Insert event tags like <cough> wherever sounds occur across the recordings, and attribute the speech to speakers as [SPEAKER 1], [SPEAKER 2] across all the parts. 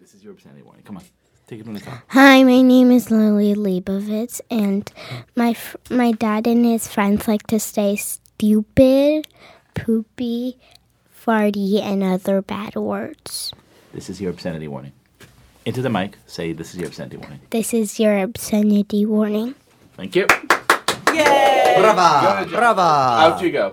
[SPEAKER 1] This is your obscenity warning. Come on, take it from the top.
[SPEAKER 2] Hi, my name is Lily Leibovitz, and my f- my dad and his friends like to say stupid, poopy, farty, and other bad words.
[SPEAKER 1] This is your obscenity warning. Into the mic, say this is your obscenity warning.
[SPEAKER 2] This is your obscenity warning.
[SPEAKER 1] Thank you. Yay!
[SPEAKER 3] Brava! Brava!
[SPEAKER 1] Out you go.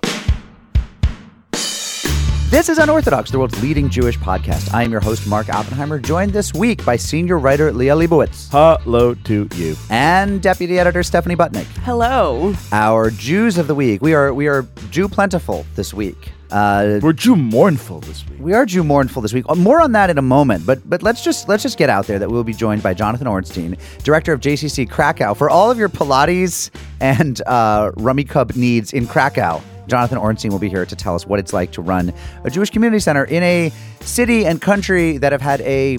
[SPEAKER 3] This is Unorthodox, the world's leading Jewish podcast. I am your host, Mark Oppenheimer, joined this week by senior writer Liel Leibovitz
[SPEAKER 1] Hello to you.
[SPEAKER 3] and deputy editor Stephanie Butnick.
[SPEAKER 4] Hello.
[SPEAKER 3] Our Jews of the week. We are we are Jew plentiful this week. Uh,
[SPEAKER 1] We're Jew mournful this week.
[SPEAKER 3] we are Jew mournful this week. Uh, More on that in a moment, but but let's just let's just get out there that we'll be joined by Jonathan Ornstein, director of JCC Krakow, for all of your Pilates and uh, Rummikub needs in Krakow. Jonathan Ornstein will be here to tell us what it's like to run a Jewish community center in a city and country that have had a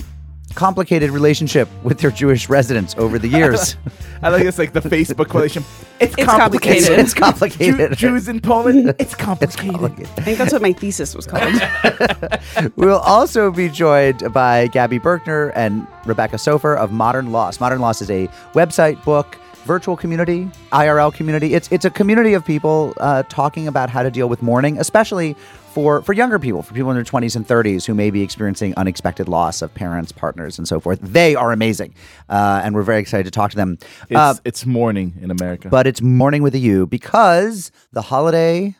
[SPEAKER 3] complicated relationship with their Jewish residents over the <laughs> years.
[SPEAKER 1] I like it's like the Facebook quotation. <laughs> It's,
[SPEAKER 4] It's complicated.
[SPEAKER 3] it's complicated.
[SPEAKER 1] Jew- Jews in Poland. It's complicated.
[SPEAKER 4] I think that's what my thesis was called. <laughs>
[SPEAKER 3] We'll also be joined by Gabby Birkner and Rebecca Soffer of Modern Loss. Modern Loss is a website, book, virtual community, IRL community. It's it's a community of people uh, talking about how to deal with mourning, especially for for younger people, for people in their 20s and 30s who may be experiencing unexpected loss of parents, partners, and so forth. They are amazing, uh, and we're very excited to talk to them.
[SPEAKER 1] It's,
[SPEAKER 3] Uh,
[SPEAKER 1] it's morning in America.
[SPEAKER 3] but it's mourning with a U because the holiday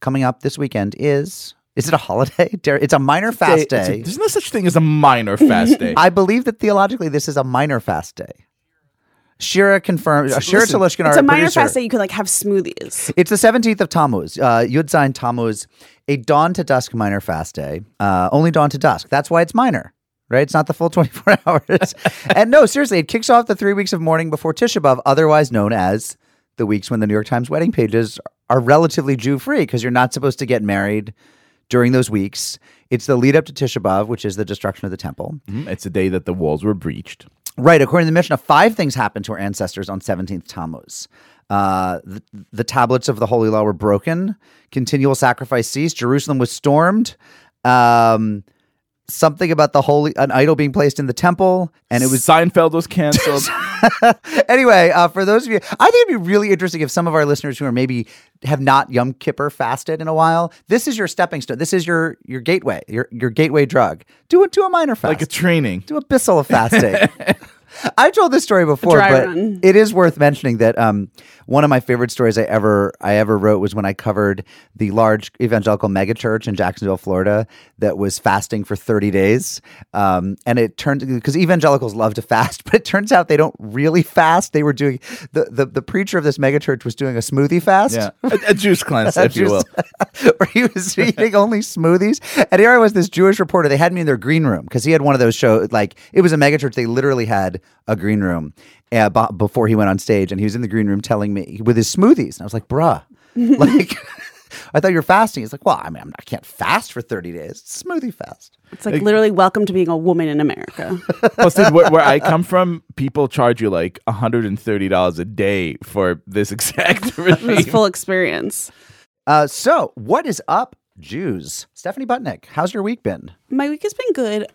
[SPEAKER 3] coming up this weekend is. Is it a holiday? <laughs> It's a minor fast
[SPEAKER 1] It's a-
[SPEAKER 3] day.
[SPEAKER 1] there's no such thing as a minor fast day. <laughs>
[SPEAKER 3] I believe that theologically this is a minor fast day. Shira confirmed. Uh, Shira
[SPEAKER 1] listen,
[SPEAKER 3] Telushkin,
[SPEAKER 4] it's
[SPEAKER 3] our
[SPEAKER 4] a minor
[SPEAKER 3] producer.
[SPEAKER 4] fast that you could like have smoothies.
[SPEAKER 3] It's the 17th of Tammuz, uh, Yud Zayin Tammuz, a dawn to dusk minor fast day. Uh, only dawn to dusk. That's why it's minor, right? It's not the full <laughs> 24 hours. <laughs> and no, seriously, it kicks off the three weeks of mourning before Tisha B'Av, otherwise known as the weeks when the New York Times wedding pages are relatively Jew free because you're not supposed to get married during those weeks. It's the lead up to Tisha B'Av, which is the destruction of the temple.
[SPEAKER 1] Mhm, it's the day that the walls were breached.
[SPEAKER 3] Right. According to the Mishnah, five things happened to our ancestors on 17th Tammuz. Uh, the, the tablets of the Holy Law were broken. Continual sacrifice ceased. Jerusalem was stormed. Um, something about the holy an idol being placed in the temple, and it was
[SPEAKER 1] Seinfeld was canceled. <laughs>
[SPEAKER 3] anyway, uh, for those of you, I think it'd be really interesting if some of our listeners who are maybe have not Yom Kippur fasted in a while, this is your stepping stone. This is your your gateway, your your gateway drug. Do it. Do a minor fast.
[SPEAKER 1] like a training.
[SPEAKER 3] do a bissel of fasting. <laughs> I told this story before, but
[SPEAKER 4] run.
[SPEAKER 3] it is worth mentioning that um, one of my favorite stories I ever I ever wrote was when I covered the large evangelical megachurch in Jacksonville, Florida, that was fasting for 30 days. Um, and it turned because evangelicals love to fast, <laughs> but it turns out they don't really fast. They were doing the the, the preacher of this megachurch was doing a smoothie fast.
[SPEAKER 1] Yeah, <laughs> a, a juice cleanse, if you will. <laughs>
[SPEAKER 3] where he was eating only smoothies. And here I was, this Jewish reporter. They had me in their green room because he had one of those shows. Like it was a megachurch. They literally had a green room uh, b- before he went on stage, and he was in the green room telling me with his smoothies. And I was like, "Bruh, <laughs> like." <laughs> I thought you were fasting. He's like, well, I mean, I'm- I can't fast for 30 days. It's smoothie fast.
[SPEAKER 4] It's like literally welcome to being a woman in America. <laughs>
[SPEAKER 1] Plus, dude, where, where I come from, people charge you like $130 a day for this exact
[SPEAKER 4] this full experience.
[SPEAKER 3] Uh, so, what is up, Jews? Stephanie Butnick, how's your week been?
[SPEAKER 4] My week has been good.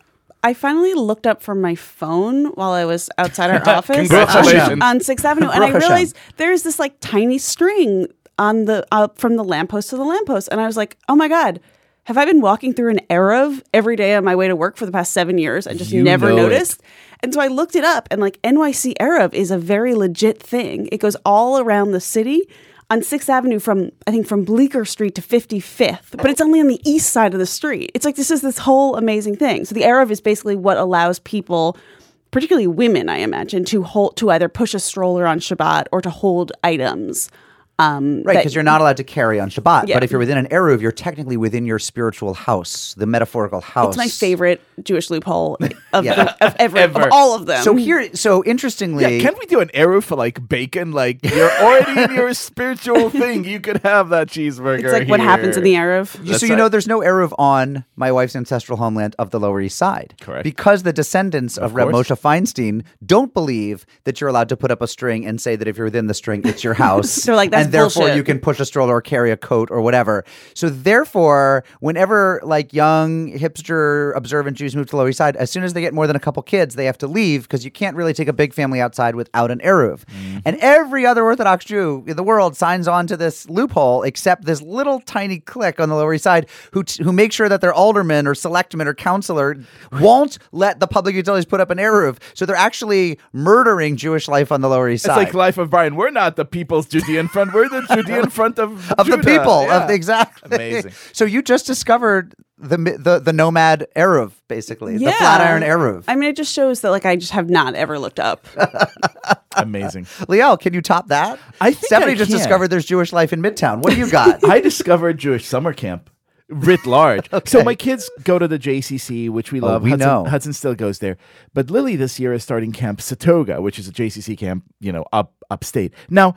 [SPEAKER 4] I finally looked up from my phone while I was outside our <laughs> office on, on Sixth Avenue, and I realized there's this like tiny string on the uh, from the lamppost to the lamppost, and I was like, oh my god. Have I been walking through an Eruv every day on my way to work for the past seven years and just
[SPEAKER 1] You
[SPEAKER 4] never
[SPEAKER 1] know it.
[SPEAKER 4] noticed? And so I looked it up, and like NYC Eruv is a very legit thing. It goes all around the city on Sixth Avenue from I think from Bleecker Street to 55th, but it's only on the east side of the street. It's like this is this whole amazing thing. So the Eruv is basically what allows people, particularly women, I imagine, to hold to either push a stroller on Shabbat or to hold items. Um,
[SPEAKER 3] Right, because you're not allowed to carry on Shabbat.
[SPEAKER 4] Yeah.
[SPEAKER 3] But if you're within an Eruv, you're technically within your spiritual house, the metaphorical house.
[SPEAKER 4] It's my favorite Jewish loophole <laughs> of,
[SPEAKER 3] Yeah.
[SPEAKER 4] the, of every
[SPEAKER 1] Ever.
[SPEAKER 4] of all of them.
[SPEAKER 3] So here, so interestingly,
[SPEAKER 1] Yeah, can we do an eruv for like bacon? Like you're already in your <laughs> spiritual thing. You could have that cheeseburger.
[SPEAKER 4] it's like what happens in the Eruv.
[SPEAKER 3] so you
[SPEAKER 1] right.
[SPEAKER 3] know, there's no Eruv on my wife's ancestral homeland of the Lower East Side.
[SPEAKER 1] Correct.
[SPEAKER 3] Because the descendants of, Reb. Moshe Feinstein don't believe that you're allowed to put up a string and say that if you're within the string, it's your <laughs> house.
[SPEAKER 4] They're like, that's
[SPEAKER 3] and therefore
[SPEAKER 4] bullshit.
[SPEAKER 3] you can push a stroller or carry a coat or whatever. So therefore, whenever like young hipster observant Jews move to the Lower East Side, as soon as they get more than a couple kids, they have to leave because you can't really take a big family outside without an eruv.
[SPEAKER 1] Mm-hmm.
[SPEAKER 3] And every other Orthodox Jew in the world signs on to this loophole, except this little tiny clique on the Lower East Side who t- who make sure that their alderman or selectman or counselor won't let the public utilities put up an eruv. So they're actually murdering Jewish life on the Lower East Side.
[SPEAKER 1] It's like Life of Brian. We're not the People's Judean Front. We're the Judean <laughs> Front of
[SPEAKER 3] of the people
[SPEAKER 1] Yeah.
[SPEAKER 3] of the exactly
[SPEAKER 1] Amazing.
[SPEAKER 3] so you just discovered the mi- the the nomad eruv basically the flatiron eruv
[SPEAKER 4] I mean, it just shows that like I just have not ever looked up. <laughs>
[SPEAKER 1] Amazing.
[SPEAKER 3] Liel can you top that
[SPEAKER 1] I think
[SPEAKER 3] stephanie
[SPEAKER 1] I
[SPEAKER 3] just
[SPEAKER 1] can.
[SPEAKER 3] discovered there's jewish life in midtown what do you got <laughs>
[SPEAKER 1] I discovered Jewish summer camp writ large. So my kids go to the JCC, which we oh, love.
[SPEAKER 3] Oh, we
[SPEAKER 1] Hudson,
[SPEAKER 3] know.
[SPEAKER 1] Hudson still goes there, but Lily this year is starting Camp Settoga, which is a JCC camp, you know, up upstate. Now, y-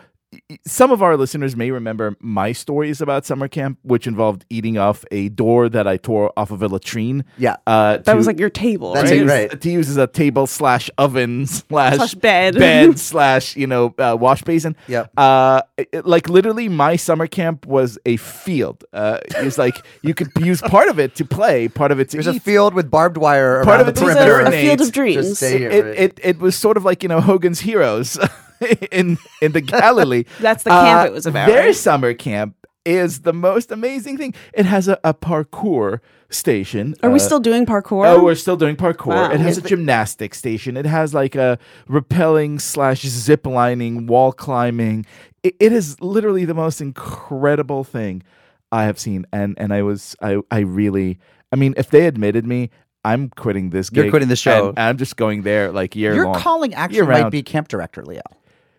[SPEAKER 1] some of our listeners may remember my stories about summer camp, which involved eating off a door that I tore off of a latrine.
[SPEAKER 3] Yeah.
[SPEAKER 1] uh,
[SPEAKER 4] That
[SPEAKER 1] to-
[SPEAKER 4] was like your table,
[SPEAKER 3] That's
[SPEAKER 4] right?
[SPEAKER 3] it, right.
[SPEAKER 1] To use as a table slash oven <laughs> slash,
[SPEAKER 4] Slash bed.
[SPEAKER 1] bed <laughs> slash you know uh, wash basin.
[SPEAKER 3] Yep.
[SPEAKER 1] Uh, it- it- like literally, my summer camp was a field. Uh, it's like <laughs> you could use part of it to play, part of it to
[SPEAKER 3] there's a field with barbed wire
[SPEAKER 1] Part
[SPEAKER 3] around
[SPEAKER 1] of
[SPEAKER 3] the
[SPEAKER 1] it was
[SPEAKER 4] It's
[SPEAKER 1] a-
[SPEAKER 3] perimeter
[SPEAKER 4] a, a field of
[SPEAKER 1] Just
[SPEAKER 4] dreams.
[SPEAKER 3] stay here.
[SPEAKER 1] it, it it was sort of like you know Hogan's Heroes <laughs> in in the Galilee. <laughs>
[SPEAKER 4] That's the camp it was about,
[SPEAKER 1] Their
[SPEAKER 4] right?
[SPEAKER 1] summer camp is the most amazing thing. It has a, a parkour station.
[SPEAKER 4] Are we
[SPEAKER 1] uh,
[SPEAKER 4] still doing parkour?
[SPEAKER 1] Oh, we're still doing parkour.
[SPEAKER 4] Wow.
[SPEAKER 1] It has a gymnastic station. It has like a rappelling slash zip lining, wall climbing. It, it is literally the most incredible thing I have seen. And and I was I I really I mean, if they admitted me, I'm quitting this.
[SPEAKER 3] You're quitting the show.
[SPEAKER 1] and I'm just going there like year
[SPEAKER 3] your
[SPEAKER 1] long.
[SPEAKER 3] calling actually
[SPEAKER 1] year
[SPEAKER 3] might be camp director Liel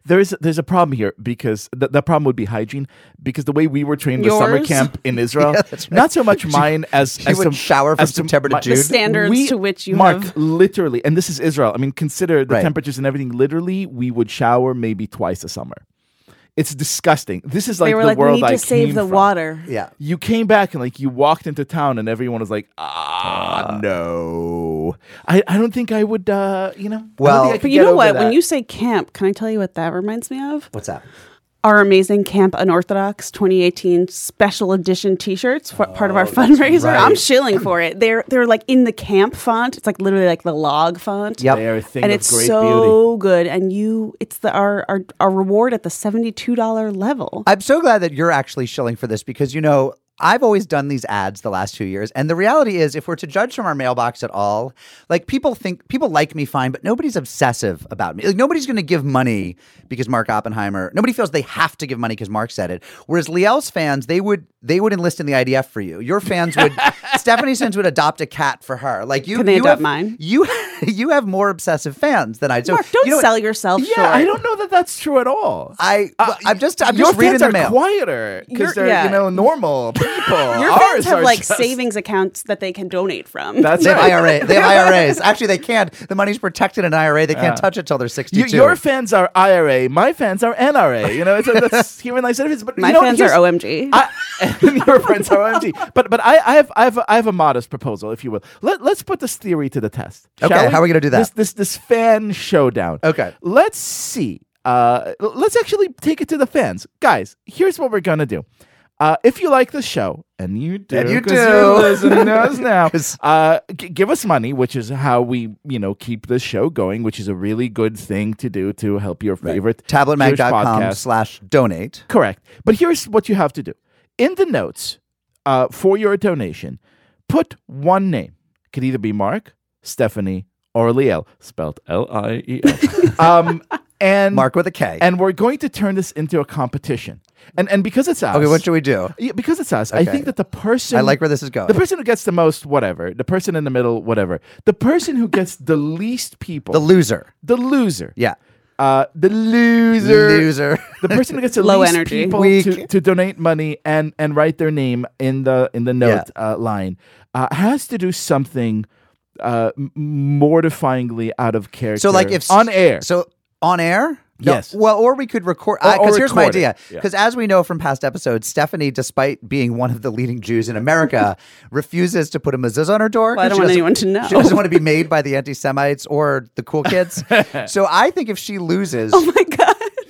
[SPEAKER 1] There's there's a problem here because the, the problem would be hygiene because the way we were trained with summer camp in <laughs> Israel,
[SPEAKER 3] Yeah, right.
[SPEAKER 1] not so much <laughs> mine as
[SPEAKER 3] you
[SPEAKER 1] as
[SPEAKER 3] would
[SPEAKER 1] to-
[SPEAKER 3] shower from September to
[SPEAKER 1] my-
[SPEAKER 3] June? The
[SPEAKER 4] standards to which you
[SPEAKER 1] Mark
[SPEAKER 4] have-
[SPEAKER 1] literally, and this is Israel. I mean, consider the
[SPEAKER 3] Right.
[SPEAKER 1] temperatures and everything. Literally, we would shower maybe twice a summer. It's disgusting. This is like
[SPEAKER 4] they were
[SPEAKER 1] the
[SPEAKER 4] like, we
[SPEAKER 1] world
[SPEAKER 4] need
[SPEAKER 1] I
[SPEAKER 4] to save
[SPEAKER 1] came
[SPEAKER 4] the
[SPEAKER 1] from.
[SPEAKER 4] water.
[SPEAKER 3] yeah
[SPEAKER 1] You came back and like you walked into town and everyone was like, ah, no. I, I don't think I would. uh You know.
[SPEAKER 3] Well-
[SPEAKER 1] think I could
[SPEAKER 4] But you know
[SPEAKER 1] over
[SPEAKER 4] what? When you say camp, can I tell you what that reminds me of?
[SPEAKER 3] what's that
[SPEAKER 4] Our amazing Camp Unorthodox 2018 special edition T-shirts, for part of our
[SPEAKER 3] Oh,
[SPEAKER 4] fundraiser.
[SPEAKER 3] right.
[SPEAKER 4] I'm shilling for it. They're they're like in the camp font. It's like literally like the log font.
[SPEAKER 3] Yep.
[SPEAKER 1] they are a thing
[SPEAKER 4] and
[SPEAKER 1] of
[SPEAKER 4] it's
[SPEAKER 1] great
[SPEAKER 4] so
[SPEAKER 1] beauty.
[SPEAKER 4] good. And you, it's the our, our our reward at the seventy two dollar level.
[SPEAKER 3] I'm so glad that you're actually shilling for this because you know I've always done these ads the last two years, and the reality is, if we're to judge from our mailbox at all, like people think people like me fine, but nobody's obsessive about me. Like nobody's going to give money because Mark Oppenheimer. Nobody feels they have to give money because Mark said it. Whereas Liel's fans, they would they would enlist in the IDF for you. Your fans would. <laughs> Stephanie Sins would adopt a cat for her. Like you,
[SPEAKER 4] Can they
[SPEAKER 3] you
[SPEAKER 4] adopt
[SPEAKER 3] have,
[SPEAKER 4] mine?
[SPEAKER 3] You <laughs> you have more obsessive fans than I. So
[SPEAKER 4] Mark, don't
[SPEAKER 3] you know what?
[SPEAKER 4] sell yourself
[SPEAKER 1] Yeah,
[SPEAKER 4] short.
[SPEAKER 1] I don't know that that's true at all.
[SPEAKER 3] I
[SPEAKER 1] Uh,
[SPEAKER 3] I'm just I'm
[SPEAKER 1] your
[SPEAKER 3] just reading
[SPEAKER 1] fans
[SPEAKER 3] the
[SPEAKER 1] are
[SPEAKER 3] mail.
[SPEAKER 1] quieter because they're
[SPEAKER 4] yeah.
[SPEAKER 1] you know normal <laughs> people.
[SPEAKER 4] Your
[SPEAKER 1] Ours
[SPEAKER 4] fans have like
[SPEAKER 1] just-
[SPEAKER 4] savings accounts that they can donate from.
[SPEAKER 1] That's
[SPEAKER 3] They have
[SPEAKER 1] right.
[SPEAKER 3] IRA. They have IRAs. Actually, they can't. The money's protected in IRA. They can't touch it till they're
[SPEAKER 1] You,
[SPEAKER 3] 62.
[SPEAKER 1] your fans are IRA. My fans are NRA. You know, it's a, that's human life benefits. But
[SPEAKER 4] My
[SPEAKER 1] you know,
[SPEAKER 4] fans are OMG.
[SPEAKER 1] I, <laughs> your friends <laughs> are OMG. But but I, I have I have I have a modest proposal, if you will. Let let's put this theory to the test.
[SPEAKER 3] Okay, how are we gonna do that?
[SPEAKER 1] This this this fan showdown.
[SPEAKER 3] Okay.
[SPEAKER 1] Let's see. Uh, let's actually take it to the fans, guys. Here's what we're gonna do. Uh, if you like the show, and you do,
[SPEAKER 3] And you do.
[SPEAKER 1] you're listening to us <laughs> now, uh, g- give us money, which is how we, you know, keep the show going, which is a really good thing to do to help your favorite Jewish
[SPEAKER 3] tabletmag.com slash donate.
[SPEAKER 1] Correct. But here's what you have to do. In the notes uh, for your donation, put one name. It Could either be Mark, Stephanie, or Liel, spelled L I E L. <laughs> Um, and
[SPEAKER 3] Mark with a K.
[SPEAKER 1] and we're going to turn this into a competition. And and because it's us.
[SPEAKER 3] okay, what should we do?
[SPEAKER 1] Yeah, because it's us, I think that the person
[SPEAKER 3] I like where this is going.
[SPEAKER 1] the person who gets the most, whatever, the person in the middle, whatever, the person who gets the least people,
[SPEAKER 3] The loser.
[SPEAKER 1] the loser,
[SPEAKER 3] Yeah.
[SPEAKER 1] Uh, the loser,
[SPEAKER 3] Loser.
[SPEAKER 1] the person who gets the <laughs>
[SPEAKER 4] Low
[SPEAKER 1] least
[SPEAKER 4] energy.
[SPEAKER 1] people
[SPEAKER 3] Weak.
[SPEAKER 1] to, to donate money and and write their name in the in the note uh, line uh, has to do something uh, mortifyingly out of character.
[SPEAKER 3] So like if
[SPEAKER 1] on air,
[SPEAKER 3] So on air? No,
[SPEAKER 1] Yes.
[SPEAKER 3] Well, or we could record.
[SPEAKER 1] Or- or
[SPEAKER 3] Because here's my
[SPEAKER 1] record it.
[SPEAKER 3] idea.
[SPEAKER 1] Yeah.
[SPEAKER 3] Because as we know from past episodes, Stephanie, despite being one of the leading Jews in America, <laughs> refuses to put a mezuzah on her door.
[SPEAKER 4] Well, I
[SPEAKER 3] 'cause
[SPEAKER 4] don't want anyone to know.
[SPEAKER 3] She doesn't want to be made by the anti-Semites or the cool kids. <laughs> so I think if she loses, <laughs>
[SPEAKER 4] oh my god.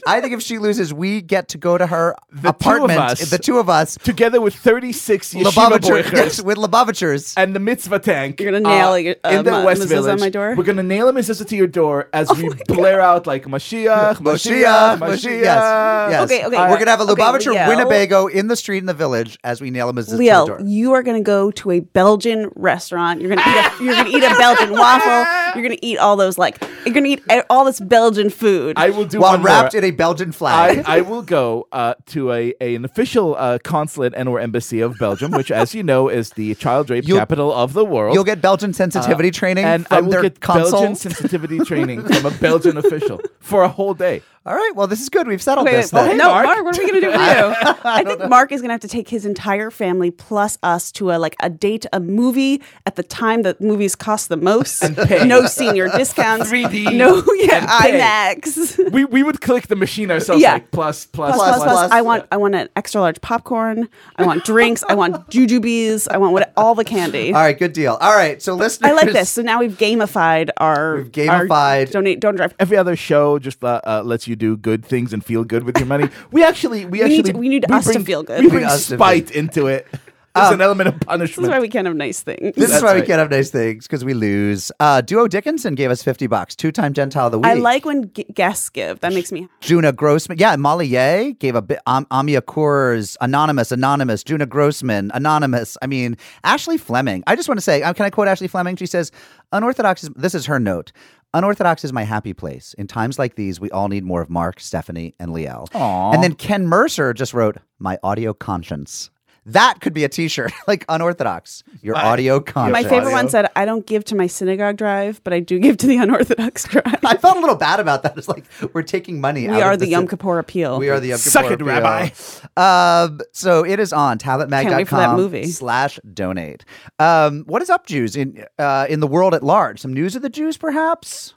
[SPEAKER 3] I think if she loses, we get to go to her
[SPEAKER 1] The two of
[SPEAKER 3] apartment.
[SPEAKER 1] us.
[SPEAKER 3] The two of us,
[SPEAKER 1] Together with 36 yeshiva boichers
[SPEAKER 3] yes, with Lubavitchers.
[SPEAKER 1] and the mitzvah tank.
[SPEAKER 4] You're gonna nail it, uh,
[SPEAKER 1] in the
[SPEAKER 4] ma-
[SPEAKER 1] West Village.
[SPEAKER 4] on my door?
[SPEAKER 1] We're gonna nail a mezuzah to your door as we blare out like Mashiach, Mashiach,
[SPEAKER 3] Moshiach,
[SPEAKER 1] Mashiach.
[SPEAKER 3] Yes, yes.
[SPEAKER 4] Okay, okay.
[SPEAKER 3] We're gonna have a
[SPEAKER 4] Okay,
[SPEAKER 3] Lubavitcher
[SPEAKER 4] Liel.
[SPEAKER 3] Winnebago in the street in the village as we nail a mezuzah to the
[SPEAKER 4] Liel,
[SPEAKER 3] door.
[SPEAKER 4] you are going to go to a Belgian restaurant. You're going to eat a you're going to eat a Belgian waffle. You're going to eat all those like you're going to eat all this Belgian food.
[SPEAKER 1] I will do
[SPEAKER 3] While
[SPEAKER 1] one
[SPEAKER 3] wrapped
[SPEAKER 1] more.
[SPEAKER 3] in a Belgian flag.
[SPEAKER 1] I will go uh, to a, a an official uh, consulate and or embassy of Belgium, which, as you know, is the child rape
[SPEAKER 3] You'll-
[SPEAKER 1] capital of the world.
[SPEAKER 3] You'll get Belgian sensitivity training
[SPEAKER 1] Uh, and
[SPEAKER 3] from
[SPEAKER 1] I will
[SPEAKER 3] their
[SPEAKER 1] get
[SPEAKER 3] consul.
[SPEAKER 1] Belgian sensitivity training from a Belgian official <laughs> for a whole day.
[SPEAKER 3] All right, well, this is good. We've settled
[SPEAKER 4] Wait,
[SPEAKER 3] this.
[SPEAKER 4] wait,
[SPEAKER 3] then.
[SPEAKER 4] no,
[SPEAKER 1] Mark.
[SPEAKER 4] Mark. what are we gonna do for <laughs> you? I think Mark is gonna have to take his entire family plus us to a like a date, a movie at the time that movies cost the most.
[SPEAKER 1] pay.
[SPEAKER 4] No senior <laughs> discounts.
[SPEAKER 1] 3D
[SPEAKER 4] No, <laughs> yeah,
[SPEAKER 1] and pay.
[SPEAKER 4] IMAX.
[SPEAKER 1] We, we would click the machine ourselves
[SPEAKER 4] Yeah.
[SPEAKER 1] like plus, plus,
[SPEAKER 4] Plus,
[SPEAKER 1] plus,
[SPEAKER 4] plus, plus,
[SPEAKER 3] plus.
[SPEAKER 4] I want, I want an extra large popcorn. I want drinks. I want jujubes. I want what, all the candy.
[SPEAKER 3] All right, good deal. All right, so listeners,
[SPEAKER 4] I like this. So now we've gamified our.
[SPEAKER 3] We've
[SPEAKER 4] our
[SPEAKER 3] gamified-
[SPEAKER 4] donate. Don't drive.
[SPEAKER 1] Every other show just uh, uh, lets you do good things and feel good with your money. We actually, we, <laughs> actually,
[SPEAKER 4] need to- we need us to feel good.
[SPEAKER 1] We
[SPEAKER 4] We
[SPEAKER 1] bring
[SPEAKER 3] need us to
[SPEAKER 1] spite into it. <laughs> There's an element of punishment.
[SPEAKER 4] This
[SPEAKER 1] punishment.
[SPEAKER 4] is why we can't have nice things.
[SPEAKER 3] This is
[SPEAKER 1] That's
[SPEAKER 3] why we can't have nice things because we lose. Uh, Duo Dickinson gave us fifty bucks, two-time Gentile of the week.
[SPEAKER 4] I like when g- guests give. That makes me.
[SPEAKER 3] Juna Grossman. Yeah, Molly Ye gave a bit. Um, Amia Coors, anonymous, anonymous. Juna Grossman, anonymous. I mean, Ashley Fleming. I just want to say, uh, can I quote Ashley Fleming? She says, "Unorthodox is this is her note." Unorthodox is my happy place. In times like these, we all need more of Mark, Stephanie, and Liel. And then Ken Mercer just wrote, "My audio conscience." That could be a T-shirt, <laughs> like unorthodox. Your audio conscience.
[SPEAKER 4] My favorite one said, "I don't give to my synagogue drive, but I do give to the <laughs> unorthodox drive."
[SPEAKER 3] I felt a little bad about that. It's like we're taking money.
[SPEAKER 4] we
[SPEAKER 3] out
[SPEAKER 4] are
[SPEAKER 3] of
[SPEAKER 4] the Yom Kippur appeal.
[SPEAKER 3] We are the Yom
[SPEAKER 1] Suck
[SPEAKER 3] Kippur
[SPEAKER 1] it, Rabbi.
[SPEAKER 3] Um, so it is on tabletmag.com
[SPEAKER 4] Can't wait for that movie.
[SPEAKER 3] slash donate. Um, what is up, Jews, in uh, in the world at large? Some news of the Jews, perhaps?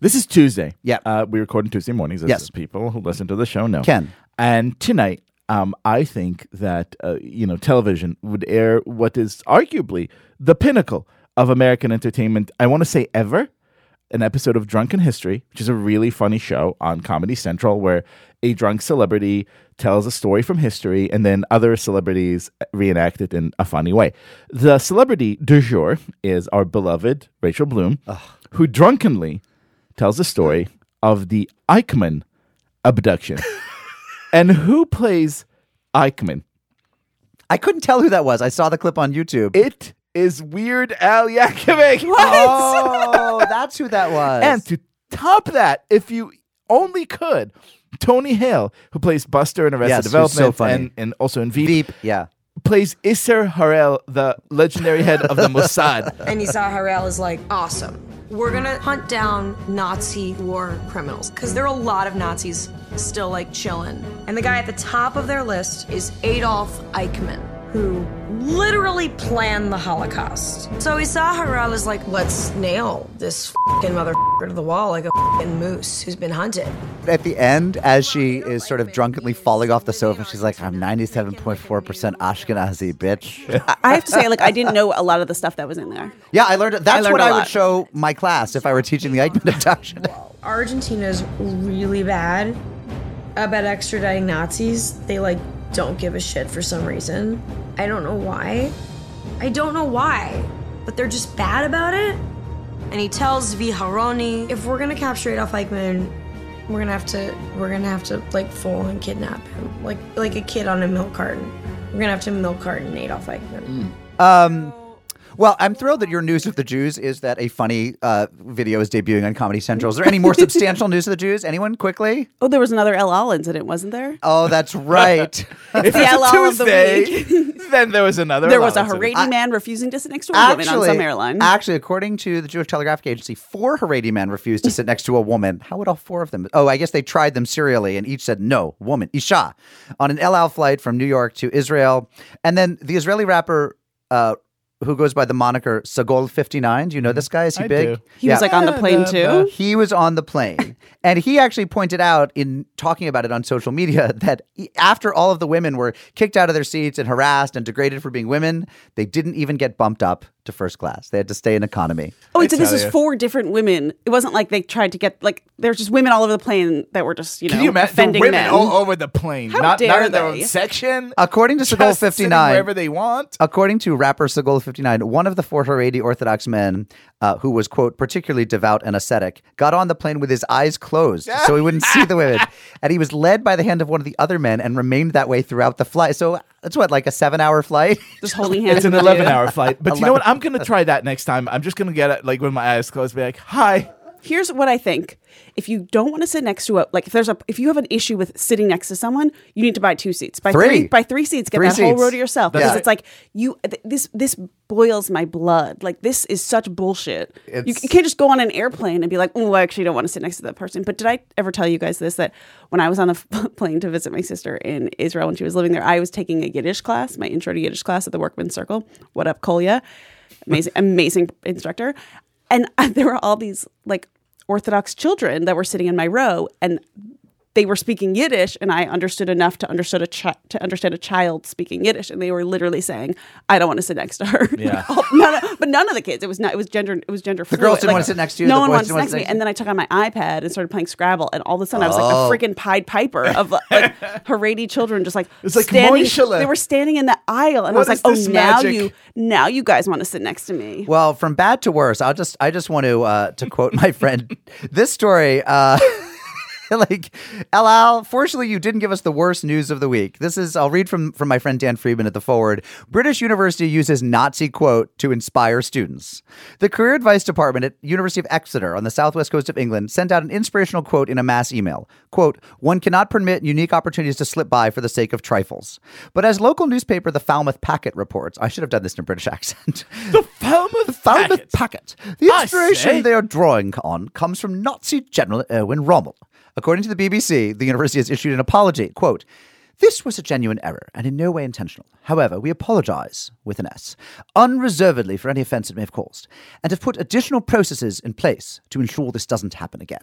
[SPEAKER 1] This is Tuesday.
[SPEAKER 3] Yeah.
[SPEAKER 1] Uh, we record on Tuesday mornings, as
[SPEAKER 3] Yes.
[SPEAKER 1] people who listen to the show know.
[SPEAKER 3] Ken.
[SPEAKER 1] And tonight, um, I think that, uh, you know, television would air what is arguably the pinnacle of American entertainment, I want to say ever, an episode of Drunken History, which is a really funny show on Comedy Central where a drunk celebrity tells a story from history and then other celebrities reenact it in a funny way. The celebrity du jour is our beloved Rachel Bloom, who drunkenly tells the story of the Eichmann abduction. <laughs> and who plays Eichmann?
[SPEAKER 3] I couldn't tell who that was. I saw the clip on YouTube.
[SPEAKER 1] It is Weird Al Yankovic. <laughs>
[SPEAKER 3] oh, that's who that was.
[SPEAKER 1] And to top that, if you only could, Tony Hale, who plays Buster in Arrested
[SPEAKER 3] Yes,
[SPEAKER 1] Development
[SPEAKER 3] so funny.
[SPEAKER 1] and, and also in Veep,
[SPEAKER 3] Veep, yeah.
[SPEAKER 1] Plays Isser Harel, the legendary head of the <laughs> Mossad.
[SPEAKER 5] And Isser Harel is like, awesome. We're gonna hunt down Nazi war criminals. Because there are a lot of Nazis still like chilling. And the guy at the top of their list is Adolf Eichmann, who literally planned the Holocaust. So Isser Harel is like, let's nail this fucking motherfucker to the wall like a fucking moose who's been hunted.
[SPEAKER 3] At the end, as she is sort of drunkenly falling off the sofa, she's like, I'm 97.4% Ashkenazi, bitch. <laughs>
[SPEAKER 4] I have to say, like, I didn't know a lot of the stuff that was in there.
[SPEAKER 3] yeah, I learned That's
[SPEAKER 4] learned
[SPEAKER 3] what I would show my class if I were teaching the Eichmann abduction.
[SPEAKER 5] Argentina's really bad about extraditing Nazis. They like don't give a shit for some reason. I don't know why. I don't know why, but they're just bad about it. And he tells Zvi Aharoni, if we're gonna capture Adolf Eichmann, we're gonna have to we're gonna have to like full and kidnap him, like like a kid on a milk carton. We're gonna have to milk carton Adolf Eichmann.
[SPEAKER 3] Um, well, I'm thrilled that your news of the Jews is that a funny uh, video is debuting on Comedy Central. Is there any more <laughs> substantial news of the Jews? Anyone quickly?
[SPEAKER 4] Oh, there was another El Al incident, wasn't there?
[SPEAKER 3] Oh, that's right. <laughs>
[SPEAKER 1] if
[SPEAKER 4] the <laughs>
[SPEAKER 1] it's a
[SPEAKER 4] LL of the
[SPEAKER 1] Tuesday, then there was another.
[SPEAKER 4] There was a. Haredi man refusing to sit next to a woman on some airline.
[SPEAKER 3] Actually, according to the Jewish Telegraphic Agency, four Haredi men refused to sit next to a woman. How would all four of them? Oh, I guess they tried them serially, and each said no, woman, Isha, on an El Al flight from New York to Israel. And then the Israeli rapper, uh, who goes by the moniker Sagol Fifty Nine. Do you know mm-hmm. this guy? Is he
[SPEAKER 1] I
[SPEAKER 3] big?
[SPEAKER 1] do.
[SPEAKER 4] he was like on the plane too.
[SPEAKER 3] He was on the plane. <laughs> and he actually pointed out in talking about it on social media <laughs> that after all of the women were kicked out of their seats and harassed and degraded for being women, they didn't even get bumped up to first class. They had to stay in economy.
[SPEAKER 4] Oh, wait, so this
[SPEAKER 1] tell
[SPEAKER 4] is four different women. It wasn't like they tried to get like there's just women all over the plane that were just you know
[SPEAKER 1] Can you imagine the
[SPEAKER 4] offending
[SPEAKER 1] women
[SPEAKER 4] men.
[SPEAKER 1] all over the plane?
[SPEAKER 4] How
[SPEAKER 1] not, not in their
[SPEAKER 4] they?
[SPEAKER 1] own section.
[SPEAKER 3] According to
[SPEAKER 1] just
[SPEAKER 3] Segol 59,
[SPEAKER 1] wherever they want.
[SPEAKER 3] According to rapper Segol 59, one of the four Haredi Orthodox men, uh, who was, quote, particularly devout and ascetic, got on the plane with his eyes closed so he wouldn't see the women. <laughs> And he was led by the hand of one of the other men and remained that way throughout the flight. So it's what, like a seven hour flight?
[SPEAKER 4] just holding <laughs> hands.
[SPEAKER 1] It's an 11 hour flight. But you know what? I'm going to try that next time. I'm just going to get it like with my eyes closed, be like, hi.
[SPEAKER 4] Here's what I think: if you don't want to sit next to a like if there's a if you have an issue with sitting next to someone, you need to buy two seats. By
[SPEAKER 3] Three.
[SPEAKER 4] by three seats, get
[SPEAKER 3] Three
[SPEAKER 4] that whole
[SPEAKER 3] seats.
[SPEAKER 4] row to yourself because
[SPEAKER 3] right.
[SPEAKER 4] it's like you th- this this boils my blood. Like this is such bullshit. You, you can't just go on an airplane and be like, oh, I actually don't want to sit next to that person. But did I ever tell you guys this that when I was on the <laughs> plane to visit my sister in Israel when she was living there, I was taking a Yiddish class, my intro to Yiddish class at the Workmen's Circle. What up, Kolya? Amazing, amazing instructor. And <laughs> there were all these like Orthodox children that were sitting in my row, and they were speaking Yiddish, and I understood enough to understood a chi- to understand a child speaking Yiddish, and they were literally saying, "I don't want to sit next to her."
[SPEAKER 1] Yeah. <laughs>
[SPEAKER 4] All- none of- but none of the kids. It was not. It was gender. It was gender. The
[SPEAKER 3] girls didn't wanna sit next to you,
[SPEAKER 4] No
[SPEAKER 3] the
[SPEAKER 4] one
[SPEAKER 3] boys
[SPEAKER 4] wanted to sit next to me. And then I took out my iPad and started playing Scrabble, and all of a sudden I was like
[SPEAKER 3] Oh.
[SPEAKER 4] a freaking Pied Piper of like <laughs> Haredi children, just like
[SPEAKER 1] It's like
[SPEAKER 4] standing.
[SPEAKER 1] Moishala.
[SPEAKER 4] They were standing in the aisle, and
[SPEAKER 1] What
[SPEAKER 4] I was like, "Oh, now
[SPEAKER 1] magic?
[SPEAKER 4] you, now you guys want to sit next to me."
[SPEAKER 3] Well, from bad to worse, I'll just I just want to uh, to quote my friend. <laughs> This story, uh, <laughs> like El Al, fortunately, you didn't give us the worst news of the week. This is I'll read from from my friend Dan Friedman at the forward. British University uses Nazi quote to inspire students. The Career Advice Department at University of Exeter on the southwest coast of England sent out an inspirational quote in a mass email. Quote: One cannot permit unique opportunities to slip by for the sake of trifles. But as local newspaper The Falmouth Packet reports, I should have done this in a British <laughs> accent.
[SPEAKER 1] The Falmouth Packet.
[SPEAKER 3] Packet. The inspiration they are drawing on comes from Nazi General Erwin Rommel. According to the BBC, the university has issued an apology. Quote, this was a genuine error and in no way intentional. However, we apologize, with an S, unreservedly for any offense it may have caused, and have put additional processes in place to ensure this doesn't happen again.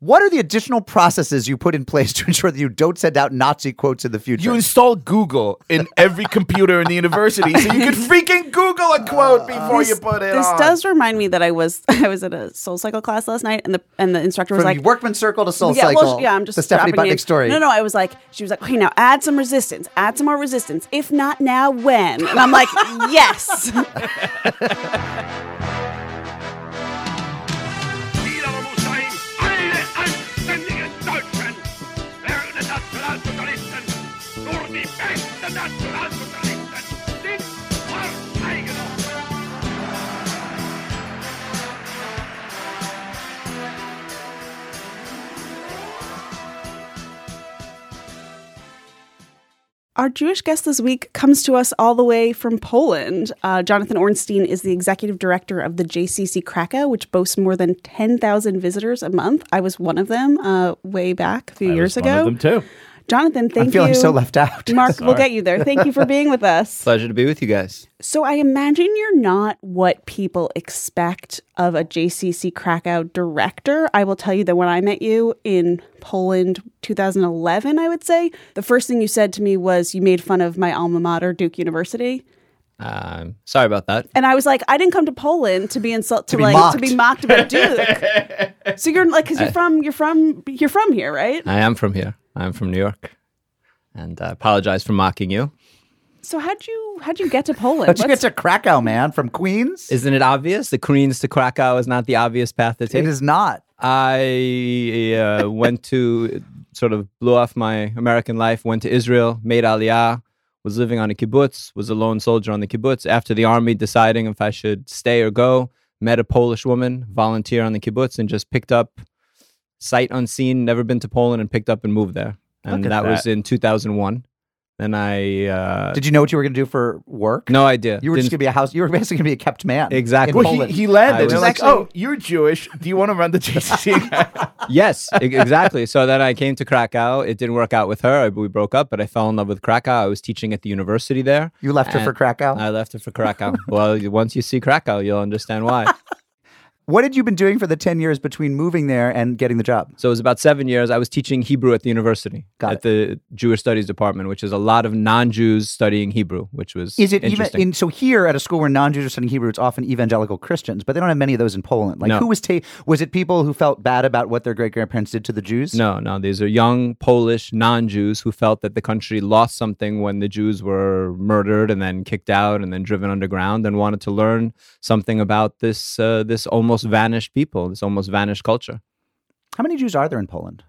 [SPEAKER 3] What are the additional processes you put in place <laughs> to ensure that you don't send out Nazi quotes in the future?
[SPEAKER 1] You install Google in every computer in the university so you can <laughs> freaking Google a quote uh, before you put it
[SPEAKER 4] this
[SPEAKER 1] on.
[SPEAKER 4] does remind me that I was <laughs> I was at a Soul Cycle class last night, and the and the instructor was
[SPEAKER 3] From
[SPEAKER 4] like,
[SPEAKER 3] Workman Circle to Soul
[SPEAKER 4] yeah,
[SPEAKER 3] Cycle.
[SPEAKER 4] Well, yeah, I'm just
[SPEAKER 3] the Stephanie
[SPEAKER 4] dropping
[SPEAKER 3] Butnick
[SPEAKER 4] names.
[SPEAKER 3] story.
[SPEAKER 4] No, no, I was like, she was like, okay, now add some resistance, add some more resistance. If not now, when? And I'm like, yes. Our Jewish guest this week comes to us all the way from Poland. Uh, Jonathan Ornstein is the executive director of the JCC Krakow, which boasts more than 10,000 visitors a month. I was one of them uh, way back a few
[SPEAKER 1] I
[SPEAKER 4] years
[SPEAKER 1] was
[SPEAKER 4] ago.
[SPEAKER 1] One of them too.
[SPEAKER 4] Jonathan, thank you.
[SPEAKER 3] I'm feeling
[SPEAKER 4] you.
[SPEAKER 3] so left out. <laughs>
[SPEAKER 4] Mark, we'll get you there. Thank you for being with us. <laughs>
[SPEAKER 6] Pleasure to be with you guys.
[SPEAKER 4] So I imagine you're not what people expect of a JCC Krakow director. I will tell you that when I met you in Poland 2011, I would say, the first thing you said to me was you made fun of my alma mater, Duke University.
[SPEAKER 6] Um, sorry about that.
[SPEAKER 4] And I was like, I didn't come to Poland to be insulted, to,
[SPEAKER 3] be
[SPEAKER 4] like
[SPEAKER 3] mocked.
[SPEAKER 4] to be mocked about Duke. <laughs> so you're like, because you're from you're from you're from here, right?
[SPEAKER 6] I am from here. I'm from New York, and I apologize for mocking you.
[SPEAKER 4] So how'd you how'd you get to Poland?
[SPEAKER 3] How'd you get to Krakow, man? From Queens?
[SPEAKER 6] Isn't it obvious? The Queens to Krakow is not the obvious path to take.
[SPEAKER 3] it is not.
[SPEAKER 6] I uh, went to sort of blew off my American life, went to Israel, made Aliyah, was living on a kibbutz, was a lone soldier on the kibbutz. After the army, deciding if I should stay or go, met a Polish woman, volunteer on the kibbutz, and just picked up sight unseen, never been to Poland, and picked up and moved there. And
[SPEAKER 1] Look at
[SPEAKER 6] that was in 2001. Then I uh,
[SPEAKER 3] Did you know what you were going to do for work?
[SPEAKER 6] no idea.
[SPEAKER 3] You were just
[SPEAKER 6] Didn't-
[SPEAKER 3] going to be a house. You were basically going to be a kept man.
[SPEAKER 6] Exactly.
[SPEAKER 3] in
[SPEAKER 1] Well, he,
[SPEAKER 3] Poland.
[SPEAKER 1] he landed.
[SPEAKER 6] I
[SPEAKER 1] and They're
[SPEAKER 6] was
[SPEAKER 1] like, oh, you're Jewish. Do you want to run the JCC? <laughs>
[SPEAKER 6] yes, exactly. So then I came to Krakow. It didn't work out with her. We broke up, but I fell in love with Krakow. I was teaching at the university there.
[SPEAKER 3] You left her for Krakow.
[SPEAKER 6] I left her for Krakow. <laughs> well, once you see Krakow, you'll understand why.
[SPEAKER 3] What had you been doing for the 10 years between moving there and getting the job?
[SPEAKER 6] So it was about seven years. I was teaching Hebrew at the university,
[SPEAKER 3] Got
[SPEAKER 6] at
[SPEAKER 3] it.
[SPEAKER 6] the Jewish Studies department, which is a lot of non-Jews studying Hebrew, which was
[SPEAKER 3] Is it even in so here at a school where non-Jews are studying Hebrew? It's often evangelical Christians, but they don't have many of those in Poland. Like
[SPEAKER 6] No.
[SPEAKER 3] who was ta- was it people who felt bad about what their great grandparents did to the Jews?
[SPEAKER 6] No, no. These are young Polish non-Jews who felt that the country lost something when the Jews were murdered and then kicked out and then driven underground, and wanted to learn something about this uh, this almost vanished people, this almost vanished culture.
[SPEAKER 3] How many Jews are there in Poland?